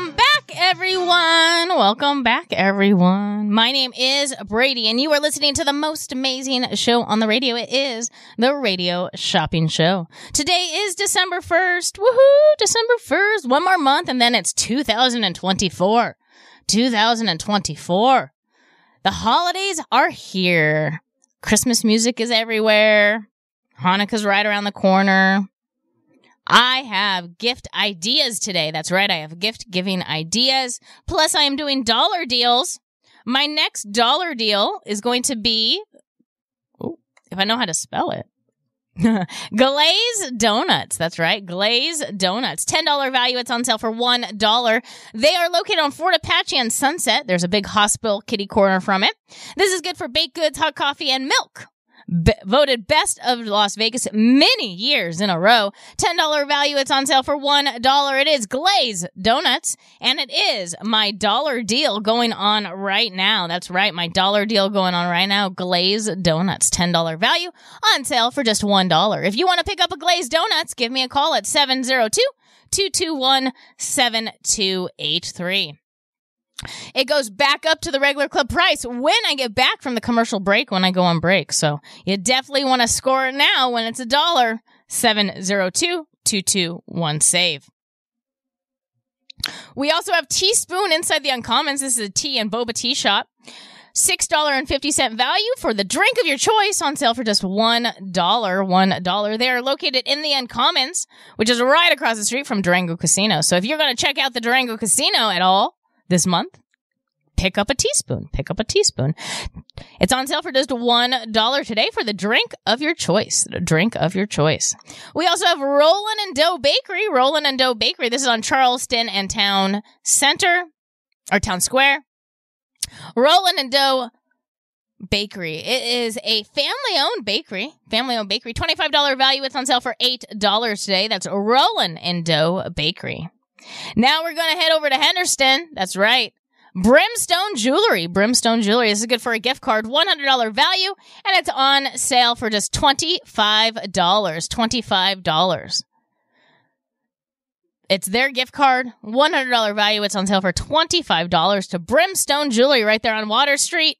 everyone. Welcome back, everyone. My name is Bradi, and you are listening to the most amazing show on the radio. It is the Radio Shopping Show. Today is December 1st. Woohoo! December 1st. One more month, and then it's 2024. 2024. The holidays are here. Christmas music is everywhere. Hanukkah's right around the corner. I have gift ideas today. That's right. I have gift giving ideas. Plus, I am doing dollar deals. My next dollar deal is going to be, if I know how to spell it, Glaze Donuts. That's right. Glaze Donuts. $10 value. It's on sale for $1. They are located on Fort Apache and Sunset. There's a big hospital kitty corner from it. This is good for baked goods, hot coffee, and milk. Voted best of Las Vegas many years in a row. $10 value. It's on sale for $1. It is Glaze Donuts and it is my dollar deal going on right now. That's right. My dollar deal going on right now. Glaze Donuts. $10 value on sale for just $1. If you want to pick up a Glaze Donuts, give me a call at 702 221 7283. It goes back up to the regular club price when I get back from the commercial break when I go on break. So you definitely want to score it now when it's a dollar. 702 221 save. We also have Teaspoon inside the Uncommons. This is a tea and boba tea shop. $6.50 value for the drink of your choice on sale for just $1. $1. They are located in the Uncommons, which is right across the street from Durango Casino. So if you're going to check out the Durango Casino at all this month, pick up a teaspoon. Pick up a teaspoon. It's on sale for just $1 today for the drink of your choice. The drink of your choice. We also have Rollin' and Dough Bakery. Rollin' and Dough Bakery. This is on Charleston and Town Center or Town Square. Rollin' and Dough Bakery. It is a family owned bakery. Family owned bakery. $25 value. It's on sale for $8 today. That's Rollin' and Dough Bakery. Now we're going to head over to Henderson. That's right. Brimstone Jewelry. Brimstone Jewelry. This is good for a gift card. $100 value. And it's on sale for just $25. $25. It's their gift card. $100 value. It's on sale for $25 to Brimstone Jewelry right there on Water Street.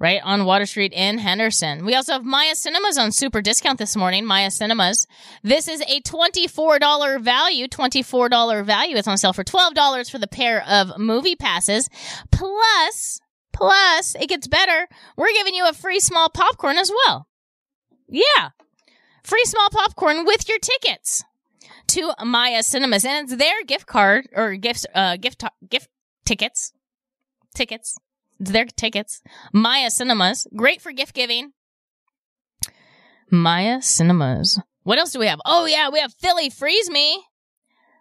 Right on Water Street in Henderson. We also have Maya Cinemas on super discount this morning. Maya Cinemas. This is a $24 value. $24 value. It's on sale for $12 for the pair of movie passes. Plus, plus, it gets better. We're giving you a free small popcorn as well. Yeah. Free small popcorn with your tickets to Maya Cinemas. And it's their gift card or gifts, uh, gift, gift tickets. Tickets. Their tickets. Maya Cinemas. Great for gift giving. Maya Cinemas. What else do we have? Oh, yeah, we have Philly Freeze Me.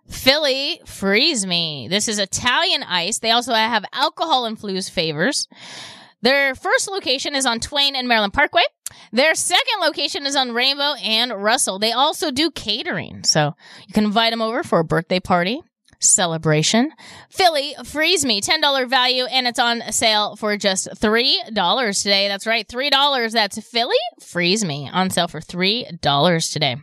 Philly Freeze Me. This is Italian ice. They also have alcohol infused favors. Their first location is on Twain and Maryland Parkway. Their second location is on Rainbow and Russell. They also do catering. So you can invite them over for a birthday party celebration. Philly Freeze Me, $10 value, and it's on sale for just $3 today. That's right, $3. That's Philly Freeze Me on sale for $3 today.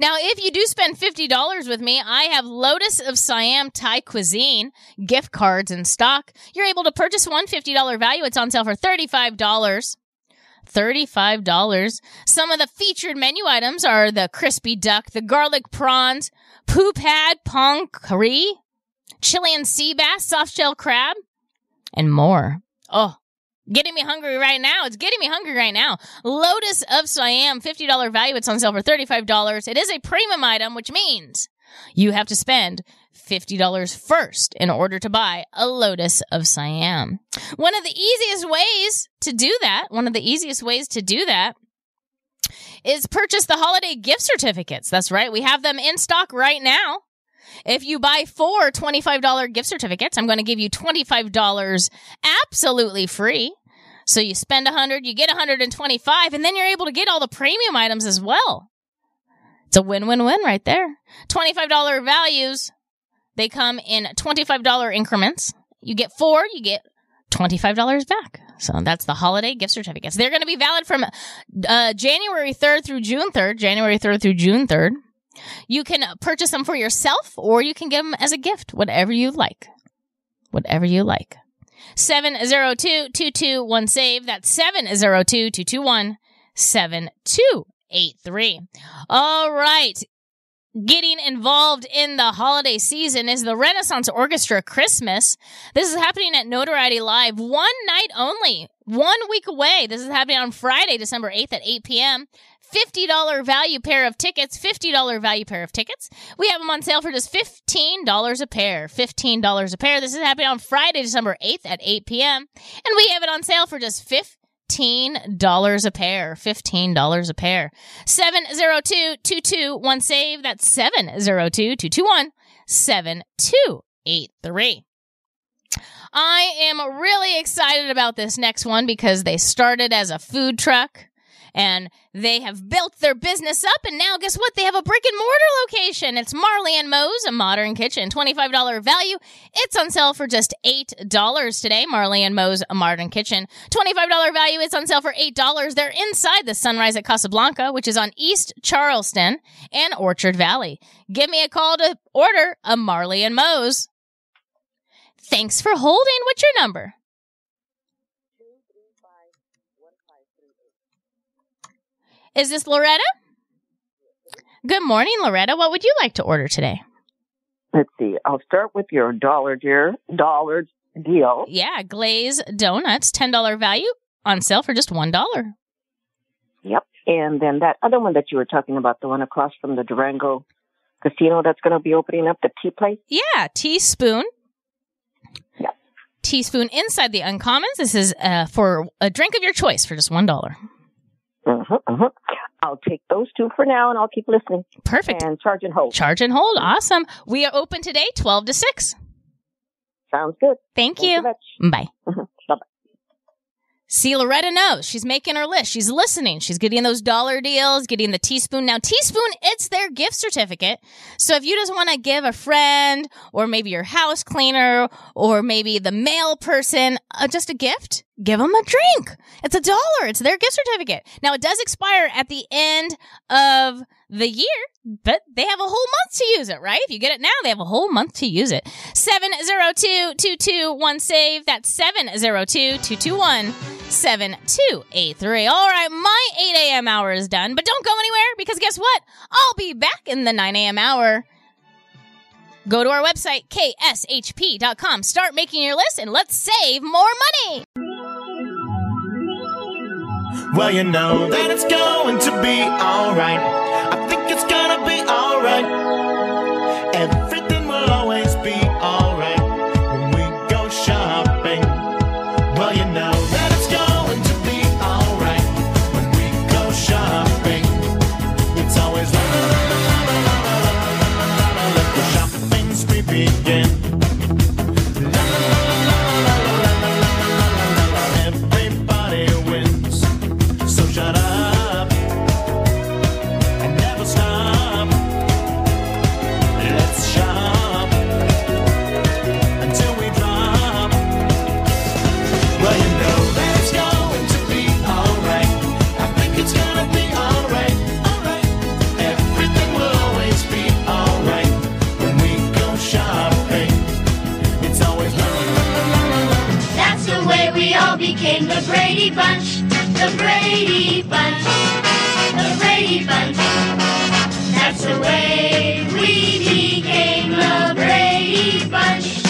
Now, if you do spend $50 with me, I have Lotus of Siam Thai Cuisine gift cards in stock. You're able to purchase one $50 value. It's on sale for $35. $35. Some of the featured menu items are the crispy duck, the garlic prawns, poo pad pong curry, Chilean sea bass, soft shell crab, and more. Oh, getting me hungry right now. It's getting me hungry right now. Lotus of Siam, $50 value. It's on sale for $35. It is a premium item, which means you have to spend $50 first in order to buy a Lotus of Siam. One of the easiest ways to do that, one of the easiest ways to do that is purchase the holiday gift certificates. That's right. We have them in stock right now. If you buy four $25 gift certificates, I'm going to give you $25 absolutely free. So you spend 100, you get 125 and then you're able to get all the premium items as well. It's a win-win-win right there. $25 values. They come in $25 increments. You get four, you get $25 back. So that's the holiday gift certificates. They're going to be valid from uh, January 3rd through June 3rd. January 3rd through June 3rd. You can purchase them for yourself or you can give them as a gift, whatever you like. Whatever you like. 702-221 save. That's 702-221 7283. All right. Getting involved in the holiday season is the Renaissance Orchestra Christmas. This is happening at Notoriety Live one night only, one week away. This is happening on Friday, December 8th at 8 p.m. $50 value pair of tickets, $50 value pair of tickets. We have them on sale for just $15 a pair. $15 a pair. This is happening on Friday, December 8th at 8 p.m. And we have it on sale for just $15 a pair. $15 a pair. 702-221 save. That's 702-221 7283. I am really excited about this next one because they started as a food truck and they have built their business up and now guess what? They have a brick and mortar location. It's marley and moe's a modern kitchen $25 value. It's on sale for just $8 today. Marley and moe's a modern kitchen $25 value. It's on sale for $8 they're inside the sunrise at casablanca which is on east charleston and orchard valley. Give me a call to order a marley and moe's. Thanks for holding what's your number Is this Loretta? Good morning, Loretta. What would you like to order today? Let's see. I'll start with your dollar dear dollar deal. Yeah, glaze donuts, $10 value on sale for just $1. Yep. And then that other one that you were talking about, the one across from the Durango Casino that's going to be opening up, the tea place. Yeah, teaspoon. Yep. Teaspoon inside the Uncommons. This is uh, for a drink of your choice for just $1. Uh-huh, uh-huh. I'll take those two for now, and I'll keep listening. Perfect. And charge and hold. Charge and hold. Awesome. We are open today, 12 to 6. Sounds good. Thank, Thank you. Bye. Bye-bye. See, Loretta knows. She's making her list. She's listening. She's getting those dollar deals, getting the teaspoon. Now, teaspoon, it's their gift certificate. So if you just want to give a friend or maybe your house cleaner or maybe the mail person uh, just a gift, give them a drink. It's a dollar. It's their gift certificate. Now, it does expire at the end of the year, but they have a whole month to use it, right? If you get it now, they have a whole month to use it. 702-221 save. That's 702-221 7283. All right, my 8 a.m. hour is done, but don't go anywhere because guess what? I'll be back in the 9 a.m. hour. Go to our website, kshp.com. Start making your list and let's save more money. Well, you know that it's going to be alright. I think it's gonna be alright. Brady Bunch. The Brady Bunch. The Brady Bunch. That's the way we became the Brady Bunch.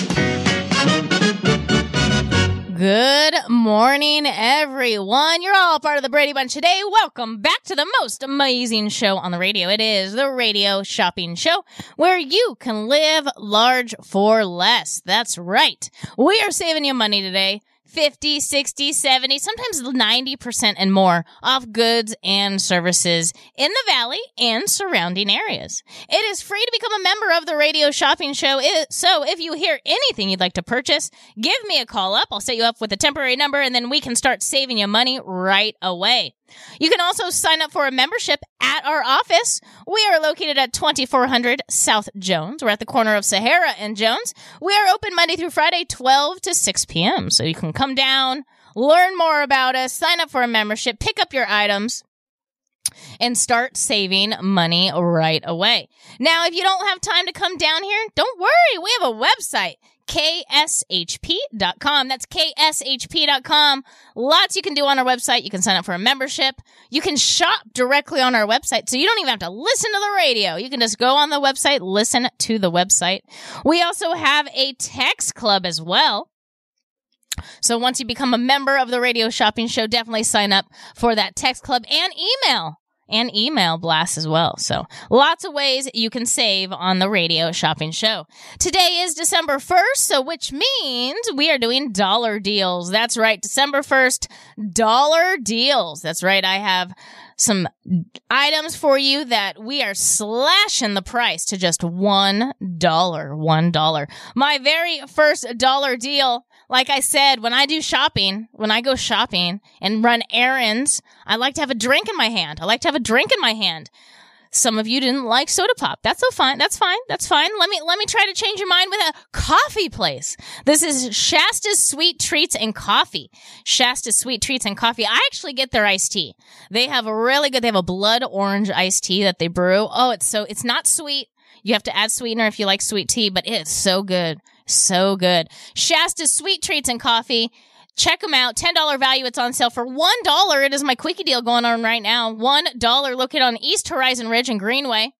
Good morning, everyone. You're all part of the Brady Bunch today. Welcome back to the most amazing show on the radio. It is the Radio Shopping Show where you can live large for less. That's right. We are saving you money today. 50, 60, 70, sometimes 90% and more off goods and services in the valley and surrounding areas. It is free to become a member of the radio shopping show. So if you hear anything you'd like to purchase, give me a call up. I'll set you up with a temporary number and then we can start saving you money right away. You can also sign up for a membership at our office. We are located at 2400 South Jones. We're at the corner of Sahara and Jones. We are open Monday through Friday, 12 to 6 p.m. So you can come down, learn more about us, sign up for a membership, pick up your items. and start saving money right away. Now, if you don't have time to come down here, don't worry. We have a website. KSHP.com. That's KSHP.com. Lots you can do on our website. You can sign up for a membership. You can shop directly on our website. So you don't even have to listen to the radio. You can just go on the website, listen to the website. We also have a text club as well. So once you become a member of the radio shopping show, definitely sign up for that text club and email and email blasts as well. So lots of ways you can save on the radio shopping show. Today is December 1st, so which means we are doing dollar deals. That's right. December 1st, dollar deals. That's right. I have some items for you that we are slashing the price to just one dollar. One dollar. My very first dollar deal like I said, when I do shopping, when I go shopping and run errands, I like to have a drink in my hand. I like to have a drink in my hand. Some of you didn't like soda pop. That's so fine. That's fine. That's fine. Let me let me try to change your mind with a coffee place. This is Shasta's Sweet Treats and Coffee. Shasta's Sweet Treats and Coffee. I actually get their iced tea. They have a really good. They have a blood orange iced tea that they brew. Oh, it's so it's not sweet. You have to add sweetener if you like sweet tea, but it's so good. So good. Shasta's Sweet Treats and Coffee. Check them out. $10 value. It's on sale for $1. It is my quickie deal going on right now. $1 located on East Horizon Ridge and Greenway.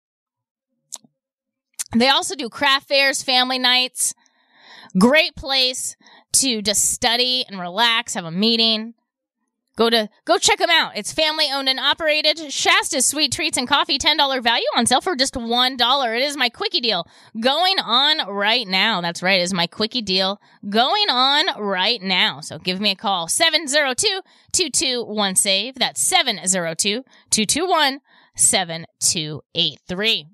They also do craft fairs, family nights. Great place to just study and relax, have a meeting. Go to go check them out. It's family owned and operated. Shasta's Sweet Treats and Coffee, ten dollar value on sale for just one dollar. It is my quickie deal going on right now. That's right, it is my quickie deal going on right now. So give me a call 702-221 save. That's 702-221 7283.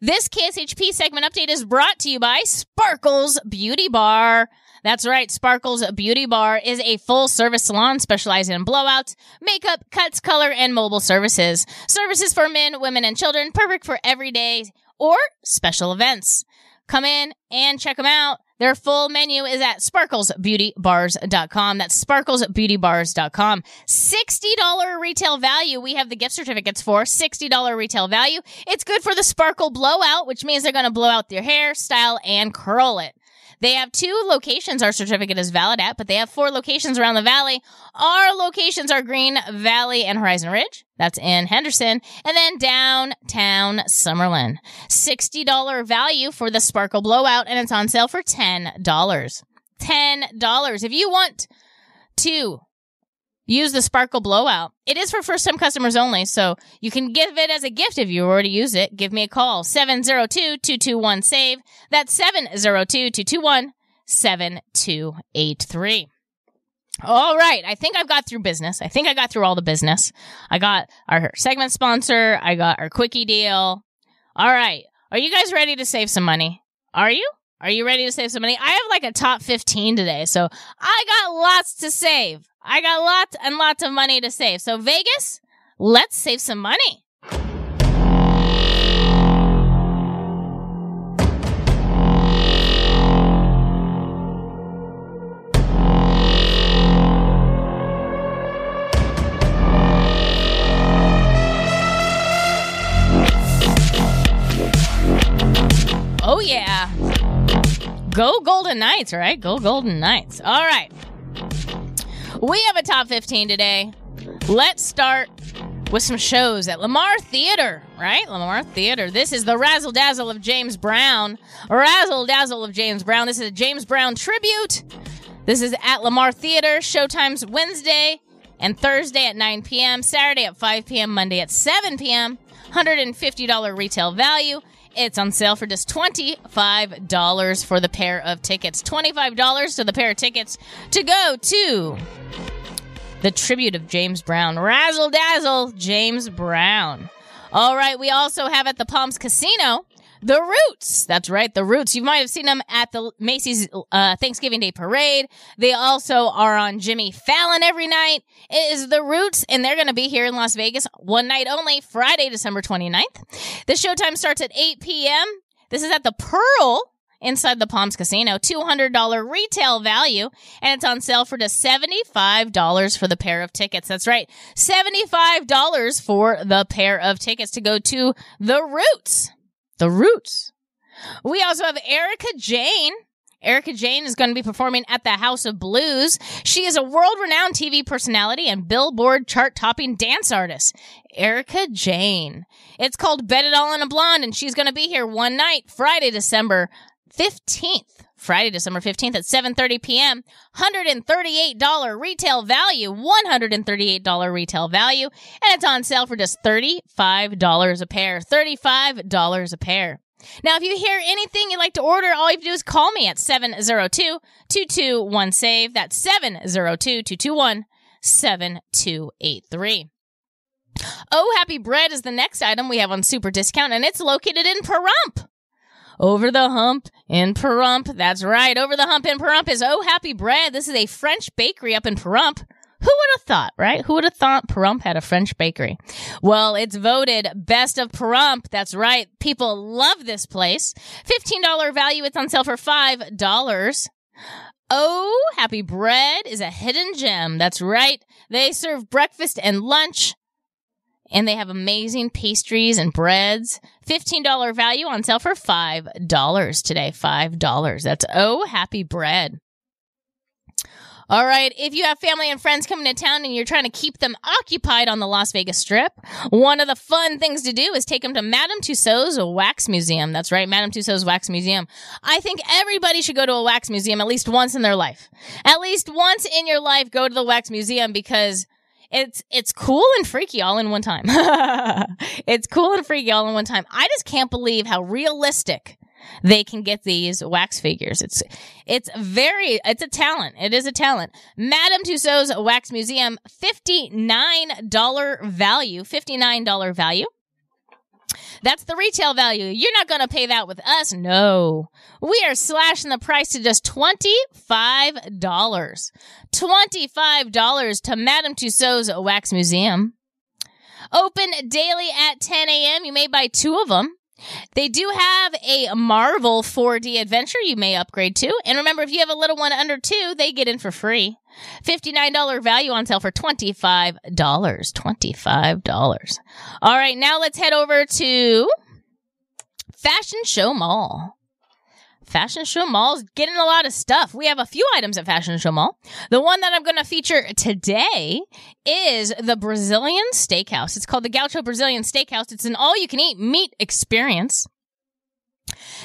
This KSHP segment update is brought to you by Sparkles Beauty Bar. That's right. Sparkles Beauty Bar is a full service salon specializing in blowouts, makeup, cuts, color, and mobile services. Services for men, women, and children, perfect for everyday or special events. Come in and check them out. Their full menu is at sparklesbeautybars.com. That's sparklesbeautybars.com. $60 retail value. We have the gift certificates for $60 retail value. It's good for the sparkle blowout, which means they're going to blow out your hair, style, and curl it. They have two locations our certificate is valid at, but they have four locations around the valley. Our locations are Green Valley and Horizon Ridge. That's in Henderson. And then downtown Summerlin. $60 value for the Sparkle Blowout, and it's on sale for $10. $10. If you want to use the Sparkle Blowout. It is for first time customers only, so you can give it as a gift if you already use it. Give me a call 702 221 SAVE. That's 702 221 7283. All right. I think I've got through business. I think I got through all the business. I got our segment sponsor. I got our quickie deal. All right. Are you guys ready to save some money? Are you? Are you ready to save some money? I have like a top 15 today, so I got lots to save. I got lots and lots of money to save. So, Vegas, let's save some money. Oh, yeah. Go Golden Knights, right? Go Golden Knights. All right. We have a top 15 today. Let's start with some shows at Lamar Theater, right? Lamar Theater. This is the Razzle Dazzle of James Brown. Razzle Dazzle of James Brown. This is a James Brown tribute. This is at Lamar Theater. Showtimes Wednesday and Thursday at 9 p.m., Saturday at 5 p.m., Monday at 7 p.m. $150 retail value. It's on sale for just $25 for the pair of tickets. $25 to the pair of tickets to go to the tribute of James Brown. Razzle dazzle, James Brown. All right, we also have at the Palms Casino the Roots. That's right, the Roots. You might have seen them at the Macy's uh, Thanksgiving Day Parade. They also are on Jimmy Fallon every night. It is the Roots, and they're going to be here in Las Vegas one night only, Friday, December 29th. The showtime starts at 8 p.m. This is at the Pearl inside the Palms Casino. $200 retail value, and it's on sale for just $75 for the pair of tickets. That's right. $75 for the pair of tickets to go to the Roots. The Roots. We also have Erika Jayne. Erika Jayne is going to be performing at the House of Blues. She is a world renowned TV personality and Billboard chart topping dance artist. Erika Jayne. It's called Bet It All on a Blonde, and she's going to be here one night, Friday, December 15th. Friday, December 15th at 7:30 p.m. $138 retail value, $138 retail value, and it's on sale for just $35 a pair. $35 a pair. Now, if you hear anything you'd like to order, all you have to do is call me at 702 221 SAVE. That's 702 221 7283. Oh, Happy Bread is the next item we have on super discount, and it's located in Pahrump. Over the hump in Pahrump. That's right. Over the hump in Pahrump is Oh Happy Bread. This is a French bakery up in Pahrump. Who would have thought, right? Who would have thought Pahrump had a French bakery? Well, it's voted best of Pahrump. That's right. People love this place. $15 value. It's on sale for $5. Oh, Happy Bread is a hidden gem. That's right. They serve breakfast and lunch. And they have amazing pastries and breads. $15 value on sale for $5 today. $5. That's Oh Happy Bread. All right. If you have family and friends coming to town and you're trying to keep them occupied on the Las Vegas Strip, one of the fun things to do is take them to Madame Tussauds Wax Museum. That's right, Madame Tussauds Wax Museum. I think everybody should go to a wax museum at least once in their life. At least once in your life, go to the wax museum because it's it's cool and freaky all in one time. it's cool and freaky all in one time. I just can't believe how realistic they can get these wax figures. It's it's very it's a talent. It is a talent. Madame Tussauds Wax Museum, $59 value, $59 value. That's the retail value. You're not going to pay that with us. No. We are slashing the price to just $25. $25 to Madame Tussauds Wax Museum. Open daily at 10 a.m. You may buy two of them. They do have a Marvel 4D adventure you may upgrade to. And remember, if you have a little one under two, they get in for free. $59 value on sale for $25. $25. All right, now let's head over to Fashion Show Mall. Fashion Show Mall's getting a lot of stuff. We have a few items at Fashion Show Mall. The one that I'm going to feature today is the Brazilian Steakhouse. It's called the Gaucho Brazilian Steakhouse. It's an all you can eat meat experience.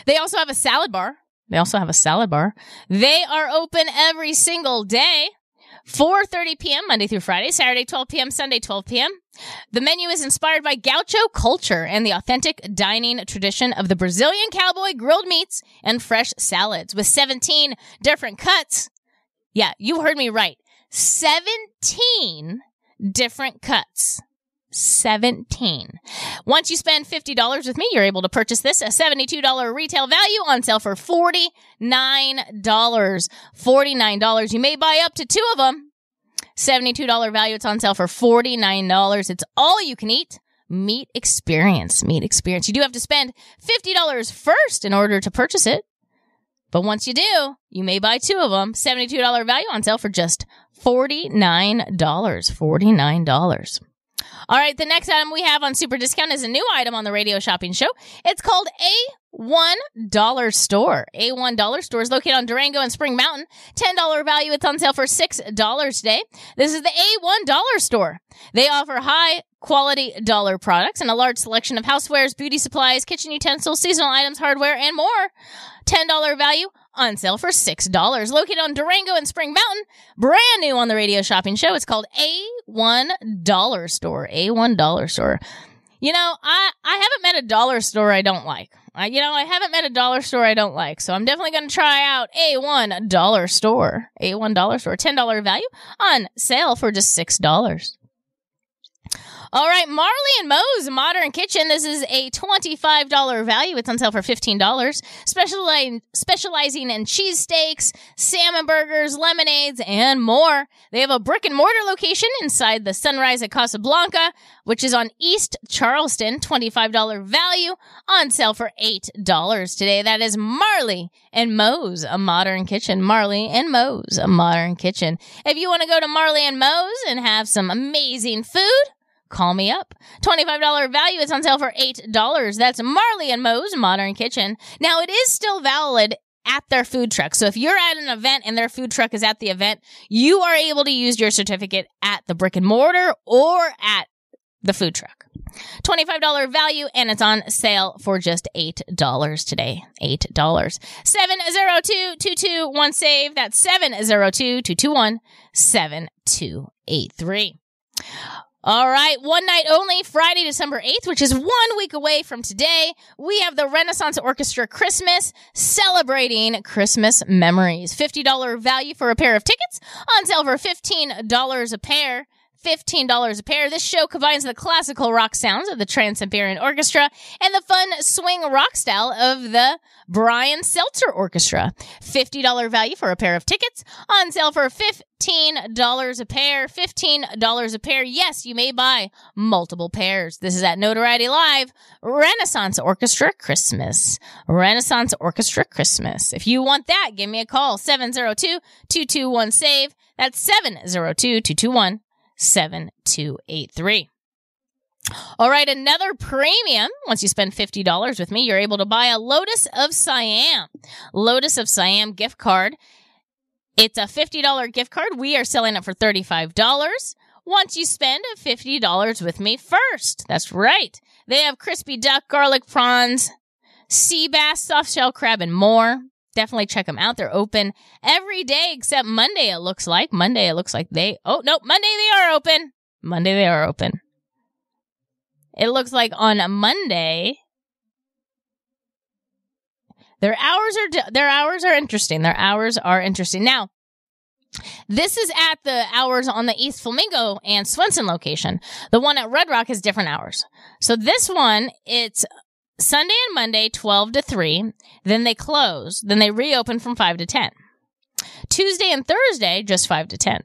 They also have a salad bar. They also have a salad bar. They are open every single day. 4:30 p.m. Monday through Friday, Saturday 12 p.m., Sunday 12 p.m. The menu is inspired by gaucho culture and the authentic dining tradition of the Brazilian cowboy grilled meats and fresh salads with 17 different cuts. Yeah, you heard me right. 17 different cuts. 17. Once you spend $50 with me, you're able to purchase this a $72 retail value on sale for $49. $49. You may buy up to two of them. $72 value. It's on sale for $49. It's all you can eat. Meat experience. Meat experience. You do have to spend $50 first in order to purchase it. But once you do, you may buy two of them. $72 value on sale for just $49. $49. All right, the next item we have on Super Discount is a new item on the radio shopping show. It's called A1 Dollar Store. A1 Dollar Store is located on Durango and Spring Mountain. $10 value. It's on sale for $6 today. This is the A1 Dollar Store. They offer high quality dollar products and a large selection of housewares, beauty supplies, kitchen utensils, seasonal items, hardware, and more. $10 value on sale for $6. Located on Durango and Spring Mountain. Brand new on the radio shopping show. It's called A1 Dollar Store. A1 Dollar Store. You know, I, I haven't met a dollar store I don't like. I, you know, I haven't met a dollar store I don't like. So I'm definitely going to try out A1 Dollar Store. A1 Dollar Store. $10 value on sale for just $6. All right, Marley and Moe's Modern Kitchen. This is a $25 value. It's on sale for $15. Specializing, specializing in cheesesteaks, salmon burgers, lemonades, and more. They have a brick and mortar location inside the Sunrise at Casablanca, which is on East Charleston. $25 value on sale for $8 today. That is Marley and Moe's, a modern kitchen. Marley and Moe's, a modern kitchen. If you want to go to Marley and Moe's and have some amazing food, call me up. $25 value. It's on sale for $8. That's Marley and Moe's Modern Kitchen. Now, it is still valid at their food truck. So if you're at an event and their food truck is at the event, you are able to use your certificate at the brick and mortar or at the food truck. $25 value and it's on sale for just $8 today. $8. 702-221 save. That's 702-221 7283. All right, one night only, Friday, December 8th, which is one week away from today. We have the Renaissance Orchestra Christmas celebrating Christmas memories. $50 value for a pair of tickets on sale for $15 a pair. $15 a pair. This show combines the classical rock sounds of the Trans-Siberian Orchestra and the fun swing rock style of the Brian Setzer Orchestra. $50 value for a pair of tickets on sale for $15 a pair. $15 a pair. Yes, you may buy multiple pairs. This is at Notoriety Live, Renaissance Orchestra Christmas. Renaissance Orchestra Christmas. If you want that, give me a call. 702-221-SAVE. That's 702-221 7283. All right, another premium. Once you spend $50 with me, you're able to buy a Lotus of Siam. Lotus of Siam gift card. It's a $50 gift card. We are selling it for $35. Once you spend $50 with me first. That's right. They have crispy duck, garlic prawns, sea bass, soft shell crab, and more definitely check them out. They're open every day except Monday, it looks like. Monday, it looks like they, oh, no, Monday they are open. Monday they are open. It looks like on a Monday, their hours are, their hours are interesting. Their hours are interesting. Now, this is at the hours on the East Flamingo and Swenson location. The one at Red Rock has different hours. So this one, it's Sunday and Monday, 12 to 3. Then they close. Then they reopen from 5 to 10. Tuesday and Thursday, just 5 to 10.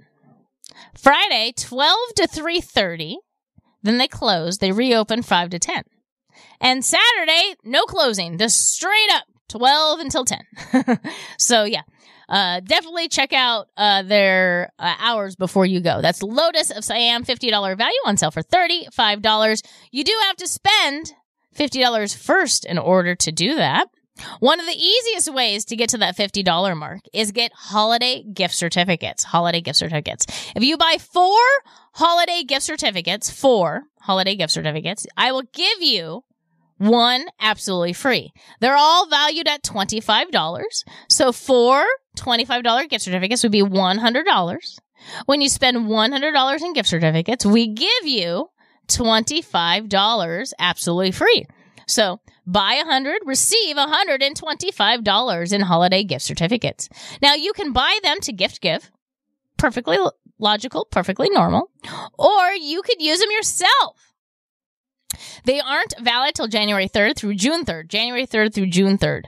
Friday, 12 to 3.30. Then they close. They reopen 5 to 10. And Saturday, no closing. Just straight up 12 until 10. so yeah. Uh, definitely check out uh, their uh, hours before you go. That's Lotus of Siam, $50 value on sale for $35. You do have to spend $50 first in order to do that. One of the easiest ways to get to that $50 mark is get holiday gift certificates. Holiday gift certificates. If you buy four holiday gift certificates, four holiday gift certificates, I will give you one absolutely free. They're all valued at $25. So four $25 gift certificates would be $100. When you spend $100 in gift certificates, we give you $25 absolutely free. So buy a hundred, receive $125 in holiday gift certificates. Now you can buy them to gift give. Perfectly logical, perfectly normal. Or you could use them yourself. They aren't valid till January 3rd through June 3rd. January 3rd through June 3rd.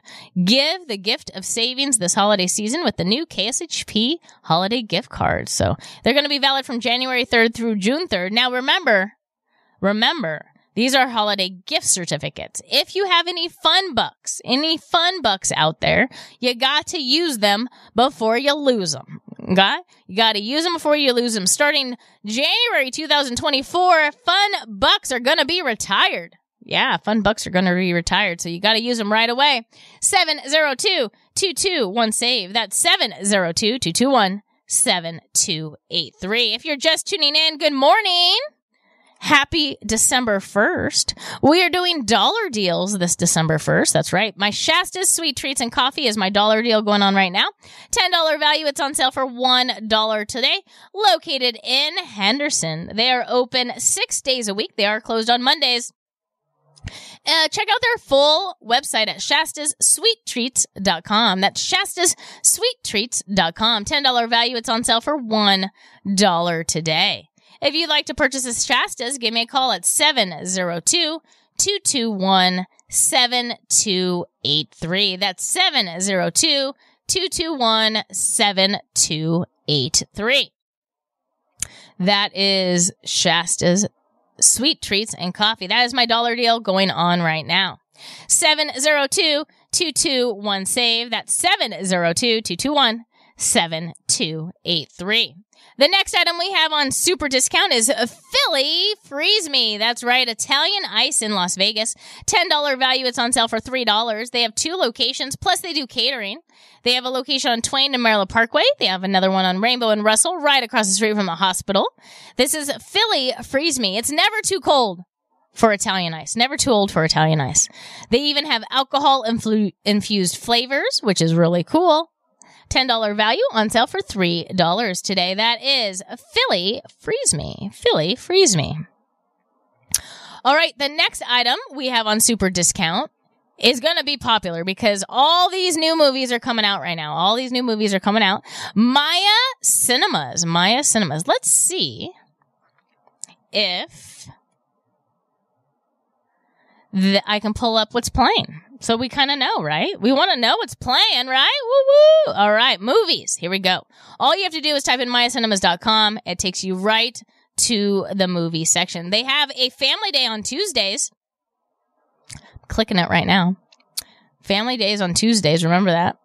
Give the gift of savings this holiday season with the new KSHP holiday gift cards. So they're going to be valid from January 3rd through June 3rd. Now remember, remember, these are holiday gift certificates. If you have any fun bucks, any fun bucks out there, you got to use them before you lose them. Okay? You got to use them before you lose them. Starting January 2024, fun bucks are going to be retired. Yeah, fun bucks are going to be retired, so you got to use them right away. 702-221 save. That's 702-221 7283. If you're just tuning in, good morning. Happy December 1st. We are doing dollar deals this December 1st. That's right. My Shasta's Sweet Treats and Coffee is my dollar deal going on right now. $10 value. It's on sale for $1 today. Located in Henderson. They are open six days a week. They are closed on Mondays. Uh, check out their full website at shastasSweetTreats.com. That's shastasSweetTreats.com. $10 value. It's on sale for $1 today. If you'd like to purchase a Shastas, give me a call at 702 221 7283. That's 702 221 7283. That is Shasta's Sweet Treats and Coffee. That is my dollar deal going on right now. 702 221 save. That's 702 221 7283. The next item we have on super discount is Philly Freeze Me. That's right, Italian ice in Las Vegas. $10 value. It's on sale for $3. They have two locations, plus they do catering. They have a location on Twain and Maryland Parkway. They have another one on Rainbow and Russell, right across the street from the hospital. This is Philly Freeze Me. It's never too cold for Italian ice. Never too old for Italian ice. They even have alcohol influ- infused flavors, which is really cool. $10 value on sale for $3 today. That is Philly Freeze Me. Philly Freeze Me. All right, the next item we have on super discount is going to be popular because all these new movies are coming out right now. All these new movies are coming out. Maya Cinemas. Maya Cinemas. Let's see if th- I can pull up what's playing. So we kind of know, right? We want to know what's playing, right? Woo woo. All right, movies. Here we go. All you have to do is type in mayacinemas.com. It takes you right to the movie section. They have a family day on Tuesdays. clicking it right now. Family days on Tuesdays. Remember that.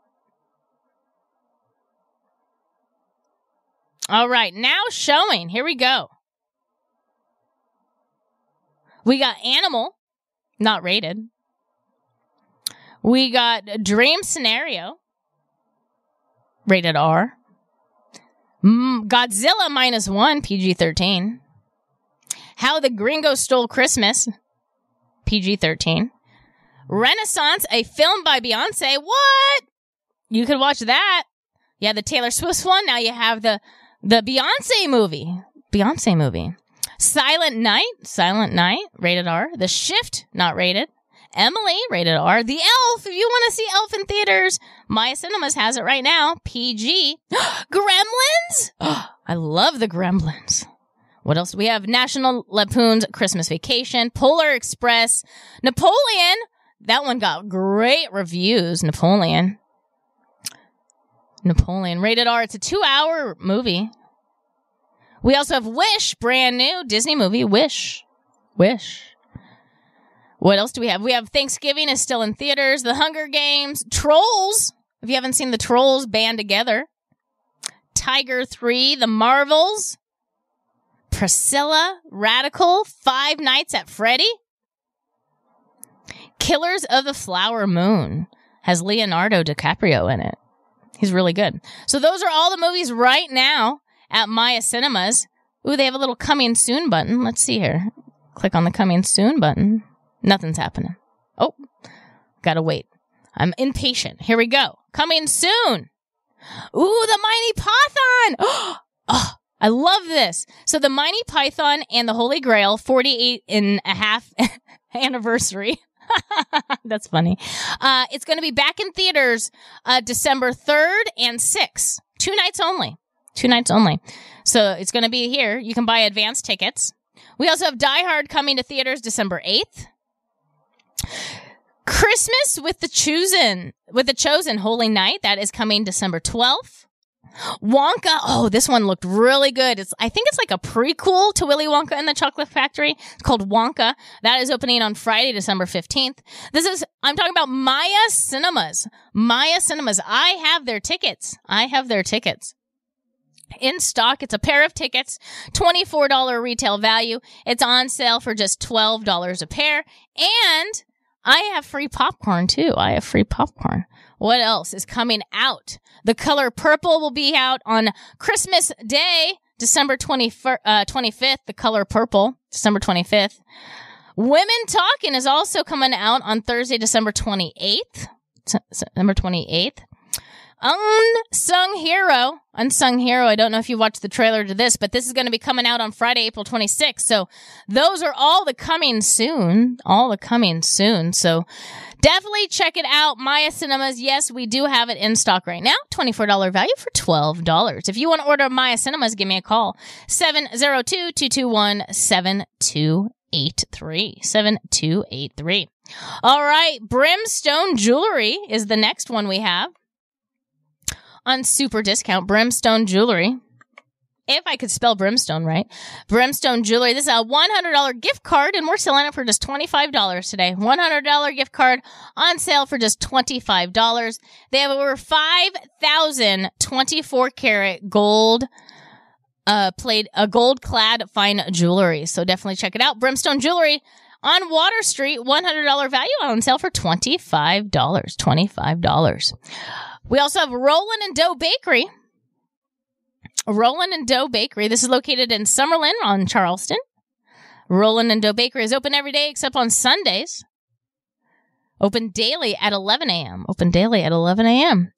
All right, now showing. Here we go. We got Animal, not rated. We got Dream Scenario, rated R. Mm, Godzilla minus one, PG 13. How the Gringo Stole Christmas, PG 13. Renaissance, a film by Beyonce. What? You could watch that. Yeah, the Taylor Swift one. Now you have the the Beyonce movie. Beyonce movie. Silent Night, Silent Night, rated R. The Shift, not rated. Emily, rated R. The Elf, if you want to see Elf in theaters, Maya Cinemas has it right now. PG. Gremlins? I love the Gremlins. What else do we have? National Lampoon's Christmas Vacation, Polar Express, Napoleon. That one got great reviews. Napoleon. Napoleon, rated R. It's a two hour movie. We also have Wish, brand new Disney movie. Wish. Wish. What else do we have? We have Thanksgiving is still in theaters. The Hunger Games. Trolls. If you haven't seen the Trolls band together. Tiger 3. The Marvels. Priscilla. Radical. Five Nights at Freddy. Killers of the Flower Moon has Leonardo DiCaprio in it. He's really good. So those are all the movies right now at Maya Cinemas. Ooh, they have a little coming soon button. Let's see here. Click on the coming soon button. Nothing's happening. Oh, gotta wait. I'm impatient. Here we go. Coming soon. Ooh, the Monty Python. oh, I love this. So the Monty Python and the Holy Grail 48 and a half anniversary. That's funny. Uh, it's going to be back in theaters uh, December 3rd and 6th. Two nights only. Two nights only. So it's going to be here. You can buy advance tickets. We also have Die Hard coming to theaters December 8th. Christmas with the Chosen, with the Chosen Holy Night, that is coming December 12th. Wonka, oh, this one looked really good. It's, I think it's like a prequel to Willy Wonka and the Chocolate Factory. It's called Wonka. That is opening on Friday, December 15th. This is, I'm talking about Maya Cinemas. Maya Cinemas. I have their tickets. I have their tickets in stock. It's a pair of tickets, $24 retail value. It's on sale for just $12 a pair. And I have free popcorn too. I have free popcorn. What else is coming out? The color purple will be out on Christmas Day, December 20, uh, 25th. The color purple, December 25th. Women Talking is also coming out on Thursday, December 28th. December 28th. Unsung Hero. Unsung Hero. I don't know if you watched the trailer to this, but this is going to be coming out on Friday, April 26th. So those are all the coming soon. All the coming soon. So Definitely check it out. Maya Cinemas. Yes, we do have it in stock right now. $24 value for $12. If you want to order Maya Cinemas, give me a call. 702-221-7283. 7283. All right. Brimstone Jewelry is the next one we have on super discount. Brimstone Jewelry. If I could spell brimstone right, brimstone jewelry. This is a $100 gift card, and we're selling it for just $25 today. $100 gift card on sale for just $25. They have over 5,000 24 karat gold uh played a gold clad fine jewelry. So definitely check it out. Brimstone Jewelry on Water Street, $100 value on sale for $25. $25. We also have Rollin' and Dough Bakery. Rollin' and Dough Bakery. This is located in Summerlin on Charleston. Rollin' and Dough Bakery is open every day except on Sundays. Open daily at 11 a.m. Open daily at 11 a.m.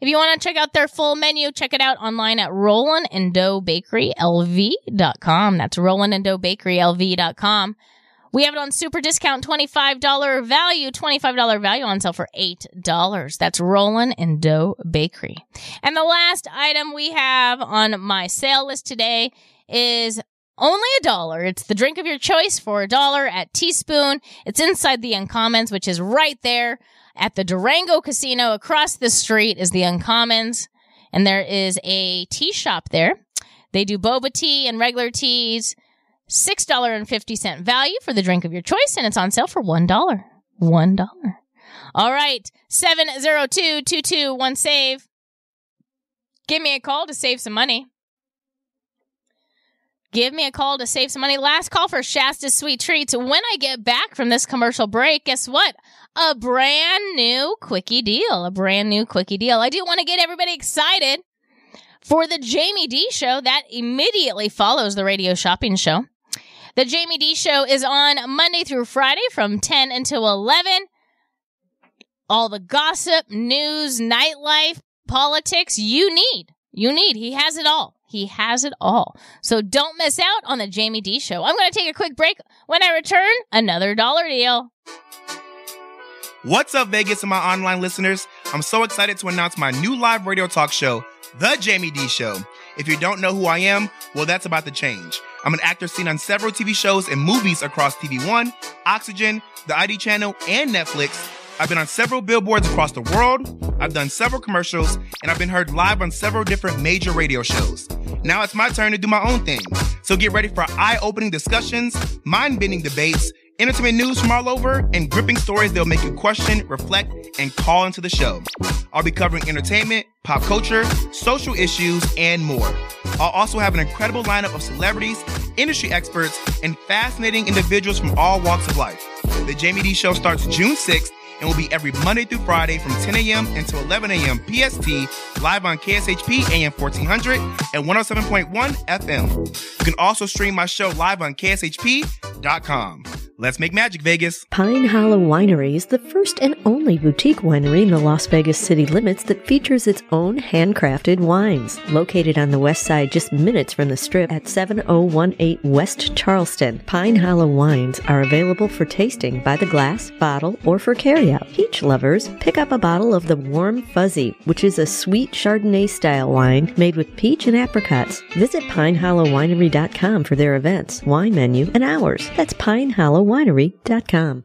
If you want to check out their full menu, check it out online at Rollin' and Dough Bakery LV.com. That's Rollin' and Dough Bakery LV.com. We have it on super discount, $25 value, $25 value on sale for $8. That's Rollin' and Dough Bakery. And the last item we have on my sale list today is only a dollar. It's the drink of your choice for a dollar at Teaspoon. It's inside the Uncommons, which is right there at the Durango Casino. Across the street is the Uncommons. And there is a tea shop there. They do boba tea and regular teas. $6.50 value for the drink of your choice, and it's on sale for $1. $1. All right. 702 221 save. Give me a call to save some money. Give me a call to save some money. Last call for Shasta's Sweet Treats. When I get back from this commercial break, guess what? A brand new quickie deal. A brand new quickie deal. I do want to get everybody excited for the Jamie D show that immediately follows the radio shopping show. The Jamie D show is on Monday through Friday from 10 until 11. All the gossip, news, nightlife, politics you need. You need. He has it all. He has it all. So don't miss out on the Jamie D show. I'm going to take a quick break. When I return, another dollar deal. What's up, Vegas and my online listeners? I'm so excited to announce my new live radio talk show, The Jamie D Show. If you don't know who I am, well, that's about to change. I'm an actor seen on several TV shows and movies across TV One, Oxygen, the ID channel, and Netflix. I've been on several billboards across the world. I've done several commercials, and I've been heard live on several different major radio shows. Now it's my turn to do my own thing. So get ready for eye opening discussions, mind bending debates, entertainment news from all over, and gripping stories that'll make you question, reflect, and call into the show. I'll be covering entertainment, pop culture, social issues, and more. I'll also have an incredible lineup of celebrities, industry experts, and fascinating individuals from all walks of life. The Jamie D Show starts June 6th and will be every Monday through Friday from 10 a.m. until 11 a.m. PST, live on KSHP AM 1400 and 107.1 FM. You can also stream my show live on KSHP.com. Let's make magic, Vegas. Pine Hollow Winery is the first and only boutique winery in the Las Vegas city limits that features its own handcrafted wines. Located on the west side, just minutes from the strip at 7018 West Charleston, Pine Hollow wines are available for tasting by the glass, bottle, or for carryout. Peach lovers, pick up a bottle of the Warm Fuzzy, which is a sweet Chardonnay style wine made with peach and apricots. Visit pinehollowwinery.com for their events, wine menu, and hours. That's pinehollowwinery.com.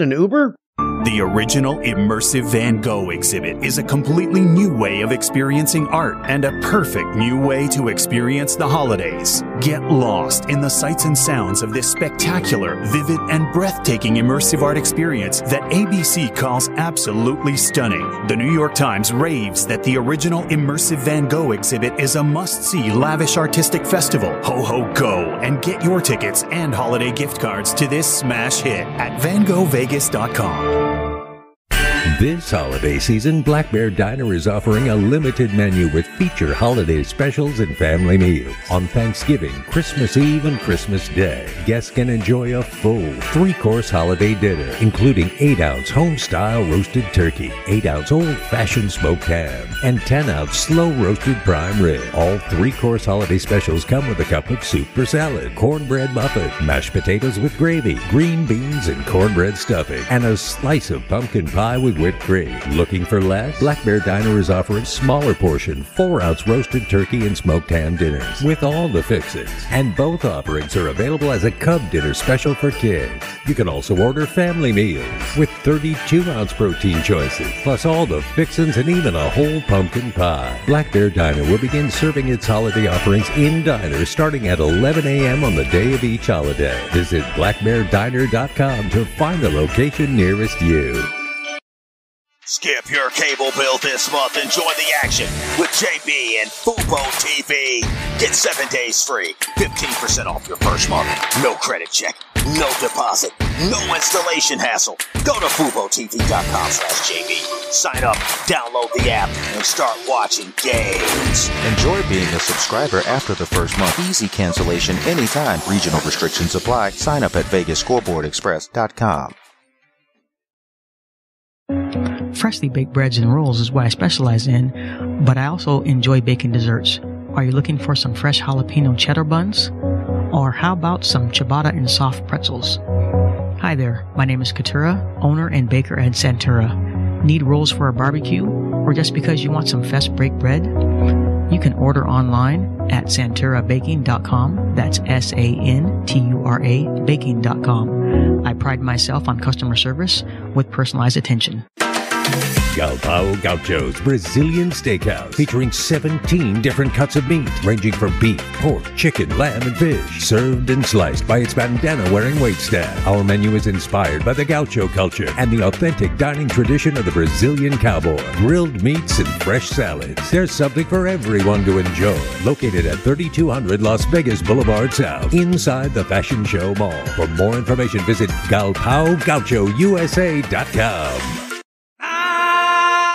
an Uber? The original immersive Van Gogh exhibit is a completely new way of experiencing art and a perfect new way to experience the holidays. Get lost in the sights and sounds of this spectacular, vivid, and breathtaking immersive art experience that ABC calls absolutely stunning. The New York Times raves that the original immersive Van Gogh exhibit is a must see lavish artistic festival. Ho ho go and get your tickets and holiday gift cards to this smash hit at vangovegas.com. This holiday season, Black Bear Diner is offering a limited menu with feature holiday specials and family meals. On Thanksgiving, Christmas Eve, and Christmas Day, guests can enjoy a full three course holiday dinner, including 8 ounce home style roasted turkey, 8 ounce old fashioned smoked ham, and 10 ounce slow roasted prime rib. All three course holiday specials come with a cup of soup for salad, cornbread muffin, mashed potatoes with gravy, green beans and cornbread stuffing, and a slice of pumpkin pie with Looking for less? Black Bear Diner is offering smaller portion, 4 ounce roasted turkey and smoked ham dinners with all the fixings. And both offerings are available as a Cub dinner special for kids. You can also order family meals with 32 ounce protein choices, plus all the fixings and even a whole pumpkin pie. Black Bear Diner will begin serving its holiday offerings in diners starting at 11 a.m. on the day of each holiday. Visit blackbeardiner.com to find the location nearest you. Skip your cable bill this month and join the action with JB and Fubo TV. Get seven days free, 15% off your first month. No credit check, no deposit, no installation hassle. Go to FuboTV.com slash JB. Sign up, download the app, and start watching games. Enjoy being a subscriber after the first month. Easy cancellation anytime. Regional restrictions apply. Sign up at VegasScoreboardExpress.com. Freshly baked breads and rolls is what I specialize in, but I also enjoy baking desserts. Are you looking for some fresh jalapeno cheddar buns? Or how about some ciabatta and soft pretzels? Hi there, my name is Katura, owner and baker at Santura. Need rolls for a barbecue? Or just because you want some fresh baked bread? You can order online at santurabaking.com. That's S A N T U R A baking.com. I pride myself on customer service with personalized attention. Galpao Gaucho's Brazilian Steakhouse, featuring 17 different cuts of meat, ranging from beef, pork, chicken, lamb, and fish, served and sliced by its bandana-wearing waitstaff. Our menu is inspired by the gaucho culture and the authentic dining tradition of the Brazilian cowboy. Grilled meats and fresh salads. There's something for everyone to enjoy. Located at 3200 Las Vegas Boulevard South, inside the Fashion Show Mall. For more information, visit galpaogauchousa.com.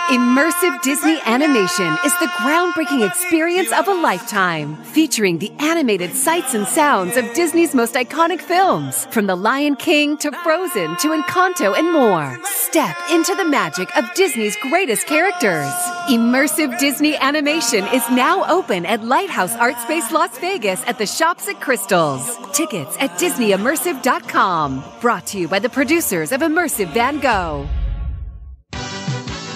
Immersive Disney animation is the groundbreaking experience of a lifetime, featuring the animated sights and sounds of Disney's most iconic films, from The Lion King to Frozen to Encanto and more. Step into the magic of Disney's greatest characters. Immersive Disney animation is now open at Lighthouse Art Space Las Vegas at the Shops at Crystals. Tickets at DisneyImmersive.com. Brought to you by the producers of Immersive Van Gogh.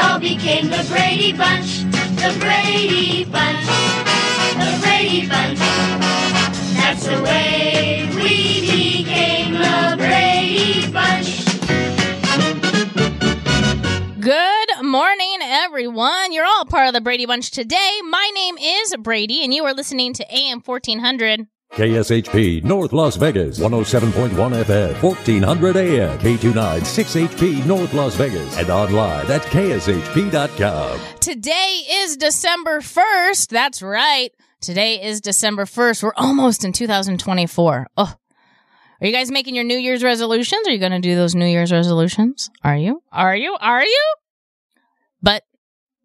All became the Brady Bunch. The Brady Bunch. The Brady Bunch. That's the way we became the Brady Bunch. Good morning, everyone. You're all part of the Brady Bunch today. My name is Bradi, and you are listening to AM 1400. KSHP North Las Vegas 107.1 FM 1400 AM K29 6HP North Las Vegas and online at kshp.com. Today is December 1st. That's right. Today is December 1st. We're almost in 2024. Oh. Are you guys making your New Year's resolutions? Are you going to do those New Year's resolutions? Are you? Are you? Are you? But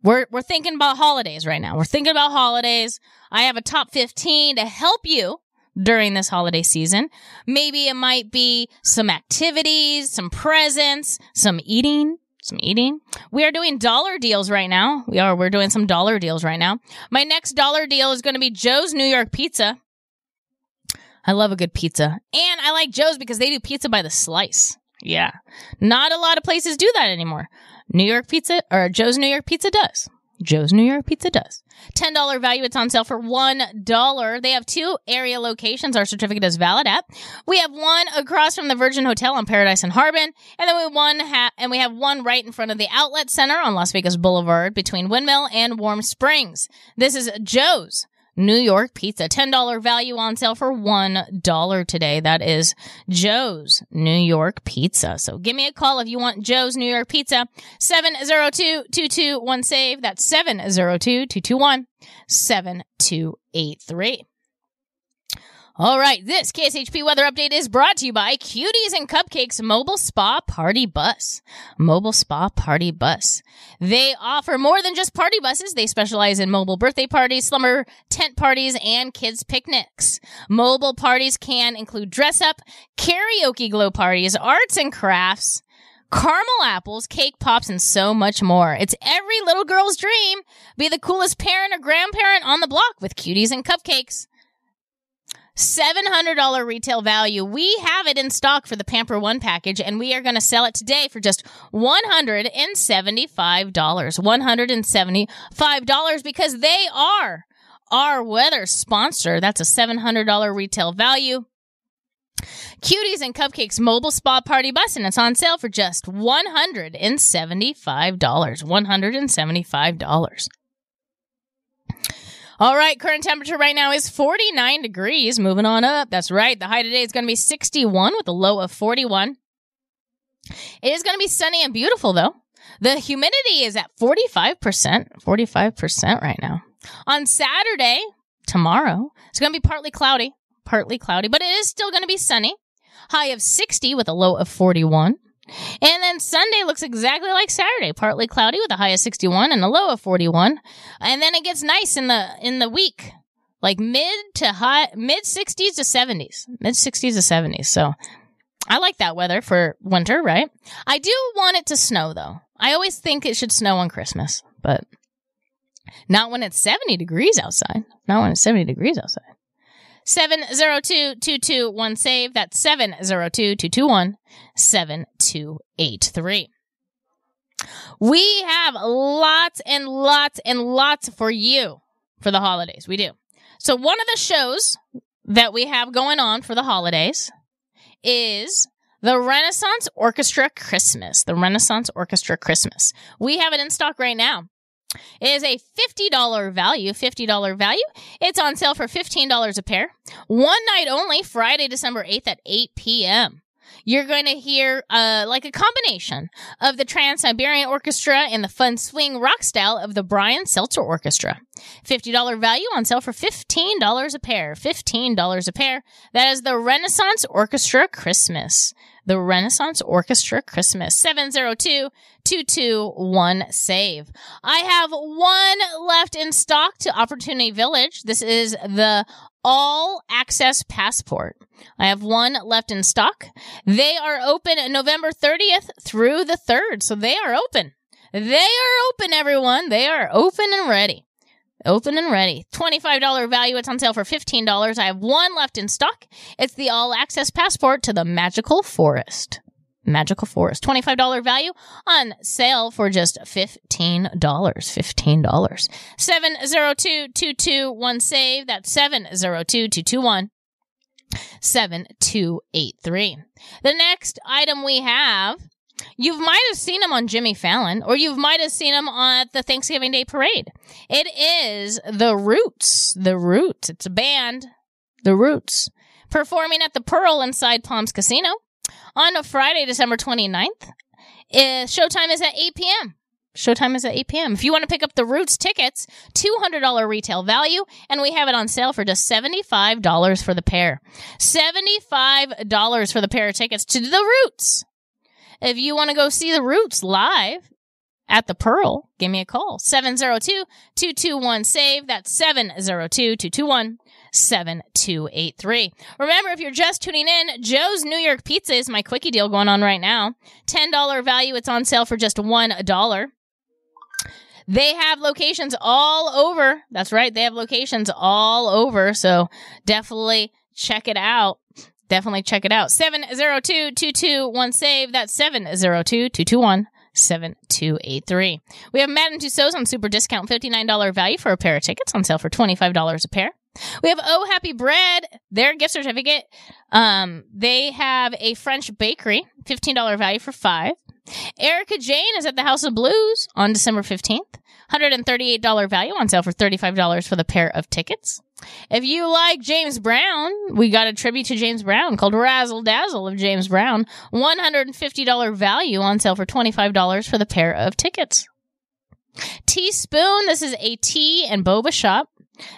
we're we're thinking about holidays right now. We're thinking about holidays. I have a top 15 to help you during this holiday season. Maybe it might be some activities, some presents, some eating, some eating. We are doing dollar deals right now. We are we're doing some dollar deals right now. My next dollar deal is going to be Joe's New York Pizza. I love a good pizza. And I like Joe's because they do pizza by the slice. Yeah. Not a lot of places do that anymore. New York Pizza or Joe's New York Pizza does. Joe's New York Pizza does. $10 value. It's on sale for $1. They have two area locations our certificate is valid at. We have one across from the Virgin Hotel on Paradise and Harbin, and then we one ha- and we have one right in front of the Outlet Center on Las Vegas Boulevard between Windmill and Warm Springs. This is Joe's New York Pizza. $10 value on sale for $1 today. That is Joe's New York Pizza. So give me a call if you want Joe's New York Pizza. 702-221-SAVE. That's 702-221-7283. All right, this KSHP weather update is brought to you by Cuties and Cupcakes Mobile Spa Party Bus. Mobile Spa Party Bus. They offer more than just party buses. They specialize in mobile birthday parties, slumber tent parties, and kids picnics. Mobile parties can include dress up, karaoke glow parties, arts and crafts, caramel apples, cake pops, and so much more. It's every little girl's dream. Be the coolest parent or grandparent on the block with Cuties and Cupcakes. $700 retail value. We have it in stock for the Pamper One package, and we are going to sell it today for just $175. $175 because they are our weather sponsor. That's a $700 retail value. Cuties and Cupcakes Mobile Spa Party Bus, and it's on sale for just $175. $175. All right, current temperature right now is 49 degrees. Moving on up. That's right. The high today is going to be 61 with a low of 41. It is going to be sunny and beautiful, though. The humidity is at 45%. 45% right now. On Saturday, tomorrow, it's going to be partly cloudy. Partly cloudy, but it is still going to be sunny. High of 60 with a low of 41. And then Sunday looks exactly like Saturday, partly cloudy with a high of 61 and a low of 41. And then it gets nice in the in the week. Like mid to high mid 60s to 70s. Mid 60s to 70s. So I like that weather for winter, right? I do want it to snow though. I always think it should snow on Christmas, but not when it's 70 degrees outside. Not when it's 70 degrees outside. 702-221 save. That's 702-221-7283. We have lots and lots and lots for you for the holidays. We do. So one of the shows that we have going on for the holidays is the Renaissance Orchestra Christmas. The Renaissance Orchestra Christmas. We have it in stock right now. Is a $50 value, $50 value. It's on sale for $15 a pair. One night only, Friday, December 8th at 8 p.m. You're going to hear uh, like a combination of the Trans Siberian Orchestra and the fun swing rock style of the Brian Setzer Orchestra. $50 value on sale for $15 a pair. $15 a pair. That is the Renaissance Orchestra Christmas. The Renaissance Orchestra Christmas. 702 221 save. I have one left in stock to Opportunity Village. This is the all access passport. I have one left in stock. They are open November 30th through the 3rd. So they are open. They are open, everyone. They are open and ready. Open and ready. $25 value. It's on sale for $15. I have one left in stock. It's the all access passport to the magical forest. Magical Forest. $25 value on sale for just $15. $15. 702-221 save. That's 702-221 7283. The next item we have you might have seen him on Jimmy Fallon, or you might have seen him at the Thanksgiving Day Parade. It is The Roots. The Roots. It's a band. The Roots. Performing at the Pearl inside Palms Casino on a Friday, December 29th. Uh, showtime is at 8 p.m. Showtime is at 8 p.m. If you want to pick up the Roots tickets, $200 retail value, and we have it on sale for just $75 for the pair. $75 for the pair of tickets to the Roots. If you want to go see the Roots live at the Pearl, give me a call. 702-221-SAVE. That's 702-221 7283. Remember, if you're just tuning in, Joe's New York Pizza is my quickie deal going on right now. $10 value. It's on sale for just $1. They have locations all over. That's right. They have locations all over. So definitely check it out. Definitely check it out. 702-221-SAVE. That's 702-221 7283. We have Madame Tussauds on super discount, $59 value for a pair of tickets on sale for $25 a pair. We have Oh Happy Bread, their gift certificate. Um, they have a French bakery, $15 value for five. Erika Jayne is at the House of Blues on December 15th. $138 value on sale for $35 for the pair of tickets. If you like James Brown, we got a tribute to James Brown called Razzle Dazzle of James Brown. $150 value on sale for $25 for the pair of tickets. Teaspoon, this is a tea and boba shop.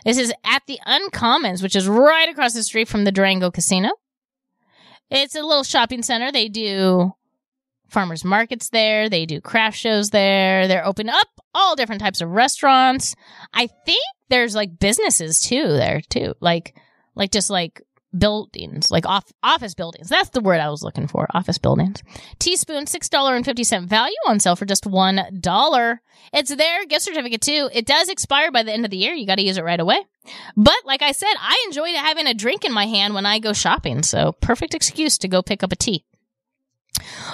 This is at the Uncommons, which is right across the street from the Durango Casino. It's a little shopping center. They do farmers markets there. They do craft shows there. They're open up all different types of restaurants. I think there's like businesses too there too. Like like just like buildings, like off office buildings. That's the word I was looking for. Office buildings. Teaspoon, six dollar and fifty cent value on sale for just one dollar. It's their gift certificate too. It does expire by the end of the year. You got to use it right away. But like I said, I enjoy having a drink in my hand when I go shopping. So perfect excuse to go pick up a tea.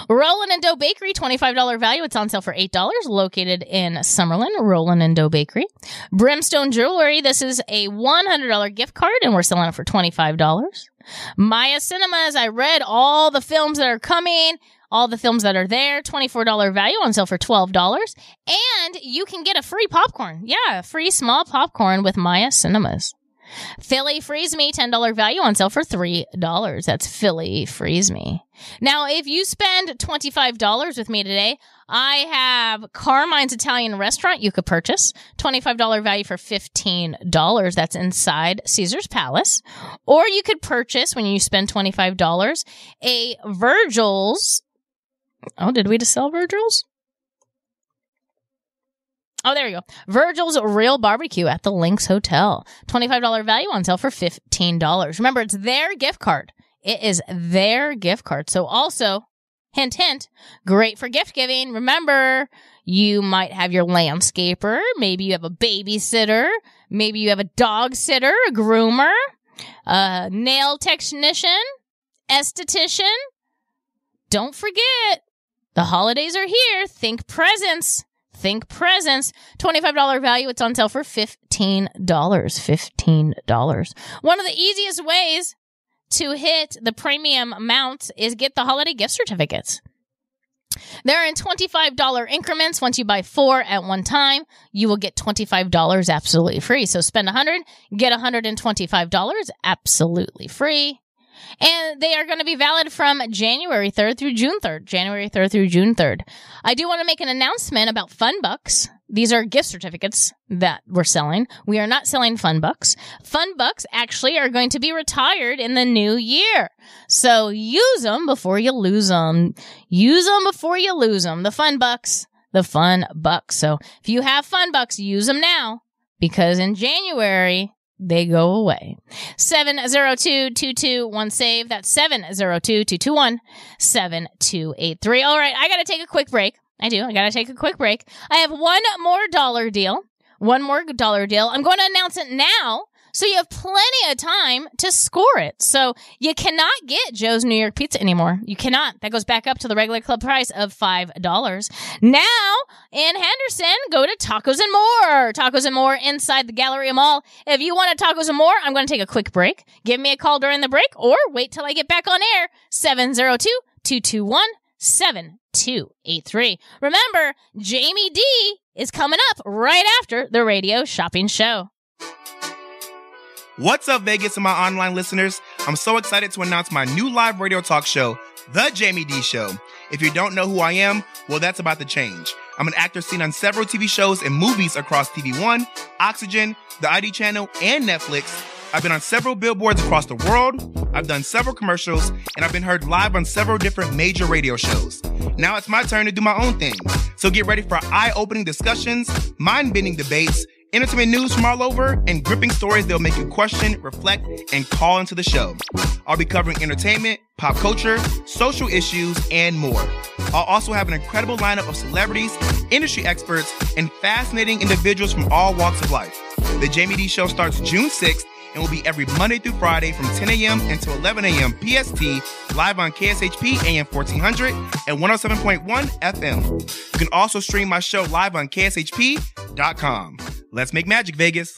Rollin' and Dough Bakery, $25 value. It's on sale for $8, located in Summerlin, Rollin' and Dough Bakery. Brimstone Jewelry, this is a $100 gift card, and we're selling it for $25. Maya Cinemas, I read all the films that are coming, all the films that are there, $24 value on sale for $12. And you can get a free popcorn. Yeah, free small popcorn with Maya Cinemas. Philly Freeze Me, $10 value on sale for $3. That's Philly Freeze Me. Now, if you spend $25 with me today, I have Carmine's Italian Restaurant you could purchase. $25 value for $15. That's inside Caesar's Palace. Or you could purchase, when you spend $25, a Virgil's. Oh, did we just sell Virgil's? Oh, there you go. Virgil's Real Barbecue at the LINQ Hotel. $25 value on sale for $15. Remember, it's their gift card. It is their gift card. So also, hint, hint, great for gift giving. Remember, you might have your landscaper. Maybe you have a babysitter. Maybe you have a dog sitter, a groomer, a nail technician, esthetician. Don't forget, the holidays are here. Think presents. Think presents. $25 value. It's on sale for $15. $15. One of the easiest ways to hit the premium amount is get the holiday gift certificates. They're in $25 increments. Once you buy four at one time, you will get $25 absolutely free. So spend 100, get $125 absolutely free. And they are going to be valid from January 3rd through June 3rd. January 3rd through June 3rd. I do want to make an announcement about Fun Bucks. These are gift certificates that we're selling. We are not selling Fun Bucks. Fun Bucks actually are going to be retired in the new year. So use them before you lose them. Use them before you lose them. The Fun Bucks. The Fun Bucks. So if you have Fun Bucks, use them now because in January, they go away. 702-221-SAVE. That's 702-221-7283. All right, I got to take a quick break. I do. I got to take a quick break. I have one more dollar deal. One more dollar deal. I'm going to announce it now so you have plenty of time to score it. So you cannot get Joe's New York Pizza anymore. You cannot. That goes back up to the regular club price of $5. Now in Henderson, go to Tacos and More. Tacos and More inside the Galleria Mall. If you want a Tacos and More, I'm going to take a quick break. Give me a call during the break or wait till I get back on air. 702 221 7283. Remember, Jamie D is coming up right after the radio shopping show. What's up, Vegas and my online listeners? I'm so excited to announce my new live radio talk show, The Jamie D Show. If you don't know who I am, well, that's about to change. I'm an actor seen on several TV shows and movies across TV One, Oxygen, the ID channel, and Netflix. I've been on several billboards across the world. I've done several commercials, and I've been heard live on several different major radio shows. Now it's my turn to do my own thing. So get ready for eye opening discussions, mind bending debates, entertainment news from all over, and gripping stories that'll make you question, reflect, and call into the show. I'll be covering entertainment, pop culture, social issues, and more. I'll also have an incredible lineup of celebrities, industry experts, and fascinating individuals from all walks of life. The Jamie D Show starts June 6th and will be every Monday through Friday from 10 a.m. until 11 a.m. PST, live on KSHP AM 1400 and 107.1 FM. You can also stream my show live on KSHP.com. Let's make magic, Vegas.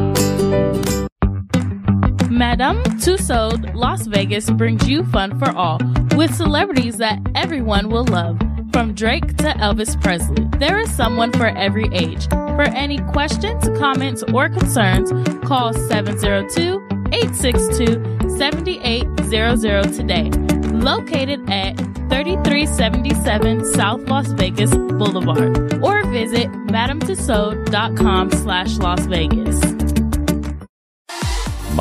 Madame Tussauds Las Vegas brings you fun for all with celebrities that everyone will love. From Drake to Elvis Presley, there is someone for every age. For any questions, comments, or concerns, call 702 862 7800 today. Located at 3377 South Las Vegas Boulevard or visit madametussauds.com slash Las Vegas.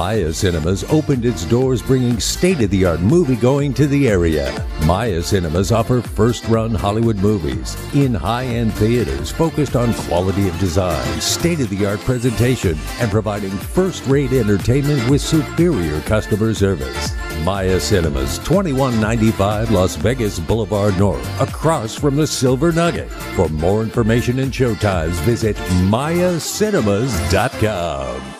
Maya Cinemas opened its doors bringing state-of-the-art movie going to the area. Maya Cinemas offer first-run Hollywood movies in high-end theaters focused on quality of design, state-of-the-art presentation, and providing first-rate entertainment with superior customer service. Maya Cinemas, 2195 Las Vegas Boulevard North, across from the Silver Nugget. For more information and showtimes, visit mayacinemas.com.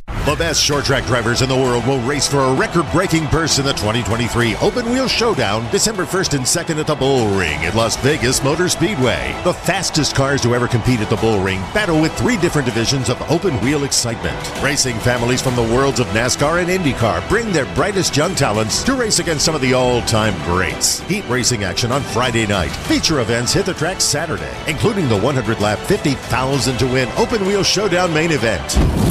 The best short track drivers in the world will race for a record breaking purse in the 2023 Open Wheel Showdown, December 1st and 2nd at the Bull Ring at Las Vegas Motor Speedway. The fastest cars to ever compete at the Bull Ring battle with three different divisions of open wheel excitement. Racing families from the worlds of NASCAR and IndyCar bring their brightest young talents to race against some of the all time greats. Heat racing action on Friday night. Feature events hit the track Saturday, including the 100 lap 50,000 to win Open Wheel Showdown main event.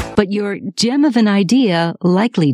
But your gem of an idea likely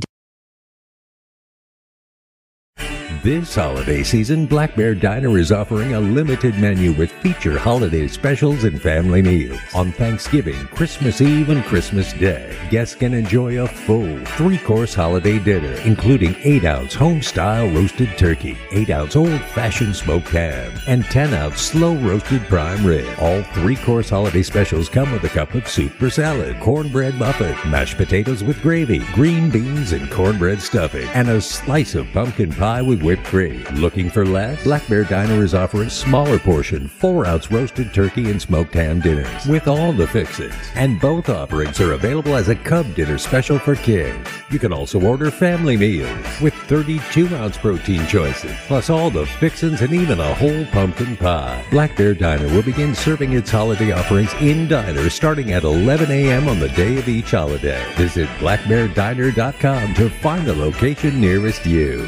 This holiday season, Black Bear Diner is offering a limited menu with feature holiday specials and family meals. On Thanksgiving, Christmas Eve, and Christmas Day, guests can enjoy a full three course holiday dinner, including 8 ounce home style roasted turkey, 8 ounce old fashioned smoked ham, and 10 ounce slow roasted prime rib. All three course holiday specials come with a cup of soup or salad, cornbread muffin, mashed potatoes with gravy, green beans and cornbread stuffing, and a slice of pumpkin pie with whipped cream. Looking for less? Black Bear Diner is offering smaller portion, 4 ounce roasted turkey and smoked ham dinners with all the fixings. And both offerings are available as a Cub dinner special for kids. You can also order family meals with 32 ounce protein choices, plus all the fixings and even a whole pumpkin pie. Black Bear Diner will begin serving its holiday offerings in diners starting at 11 a.m. on the day of each holiday. Visit blackbeardiner.com to find the location nearest you.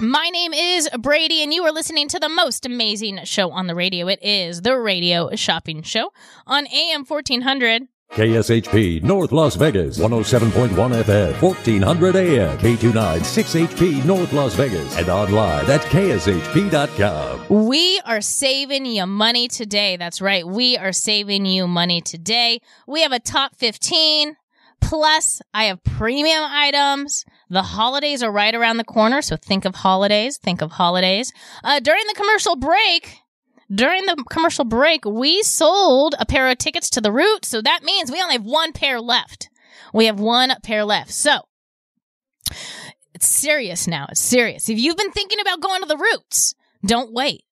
My name is Bradi, and you are listening to the most amazing show on the radio. It is the Radio Shopping Show on AM 1400 KSHP North Las Vegas 107.1 FM 1400 AM K29 6HP North Las Vegas and online at kshp.com. We are saving you money today. That's right. We are saving you money today. We have a top 15. Plus, I have premium items. The holidays are right around the corner, so think of holidays. Think of holidays. Uh, during the commercial break, during the commercial break, we sold a pair of tickets to the route, so that means we only have one pair left. We have one pair left. So, it's serious now. It's serious. If you've been thinking about going to the roots, don't wait.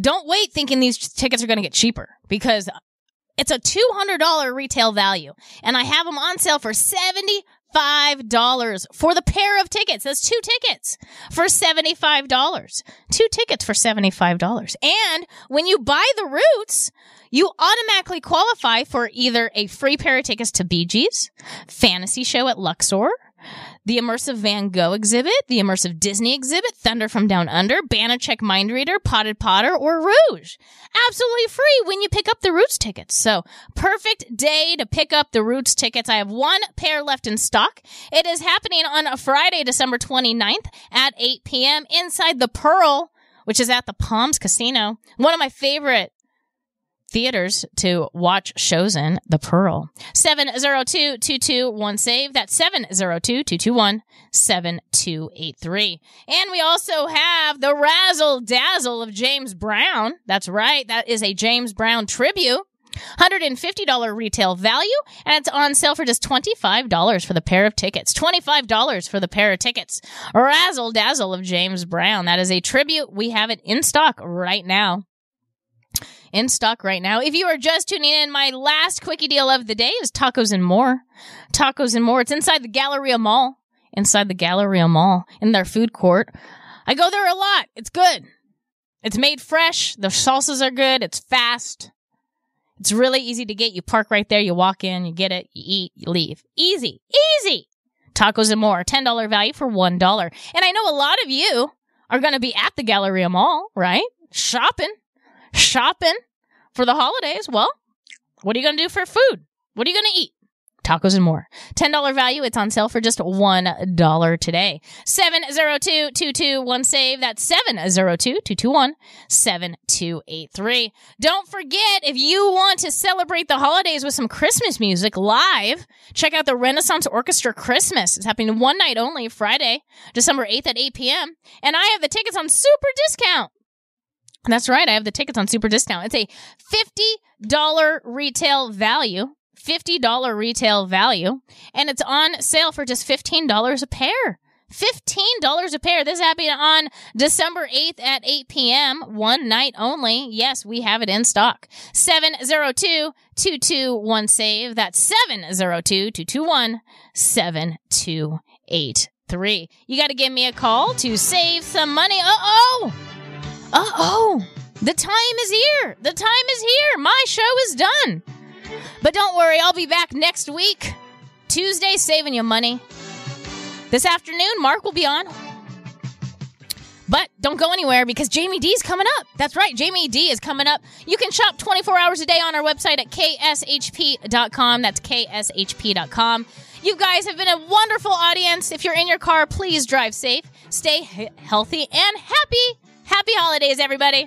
Don't wait thinking these tickets are going to get cheaper because it's a $200 retail value and I have them on sale for $75 for the pair of tickets. That's two tickets for $75. Two tickets for $75. And when you buy the roots, you automatically qualify for either a free pair of tickets to Bee Gees, fantasy show at Luxor, the immersive Van Gogh exhibit, the immersive Disney exhibit, Thunder from Down Under, Banachek Mind Reader, Potted Potter, or Rouge. Absolutely free when you pick up the Roots tickets. So, perfect day to pick up the Roots tickets. I have one pair left in stock. It is happening on a Friday, December 29th at 8 p.m. inside the Pearl, which is at the Palms Casino. One of my favorite theaters to watch shows in the Pearl. 702-221-SAVE. That's 702-221-7283. And we also have the Razzle Dazzle of James Brown. That's right. That is a James Brown tribute. $150 retail value, and it's on sale for just $25 for the pair of tickets. $25 for the pair of tickets. Razzle Dazzle of James Brown. That is a tribute. We have it in stock right now in stock right now. If you are just tuning in, my last quickie deal of the day is tacos and more. Tacos and more. It's inside the Galleria Mall. Inside the Galleria Mall in their food court. I go there a lot. It's good. It's made fresh. The salsas are good. It's fast. It's really easy to get. You park right there. You walk in, you get it, you eat, you leave. Easy. Easy. Tacos and more. $10 value for $1. And I know a lot of you are going to be at the Galleria Mall, right? Shopping shopping for the holidays, well, what are you going to do for food? What are you going to eat? Tacos and more. $10 value. It's on sale for just $1 today. 702-221-SAVE. That's 702-221-7283. Don't forget, if you want to celebrate the holidays with some Christmas music live, check out the Renaissance Orchestra Christmas. It's happening one night only, Friday, December 8th at 8 p.m. And I have the tickets on super discount. That's right. I have the tickets on super discount. It's a $50 retail value. $50 retail value. And it's on sale for just $15 a pair. $15 a pair. This is happening on December 8th at 8 p.m. One night only. Yes, we have it in stock. 702 221 SAVE. That's 702 221 7283. You got to give me a call to save some money. Uh oh! Uh oh! The time is here! The time is here! My show is done! But don't worry, I'll be back next week. Tuesday, saving you money. This afternoon, Mark will be on. But don't go anywhere because Jamie D is coming up. That's right, Jamie D is coming up. You can shop 24 hours a day on our website at kshp.com. That's kshp.com. You guys have been a wonderful audience. If you're in your car, please drive safe, stay he- healthy, and happy. Happy holidays, everybody.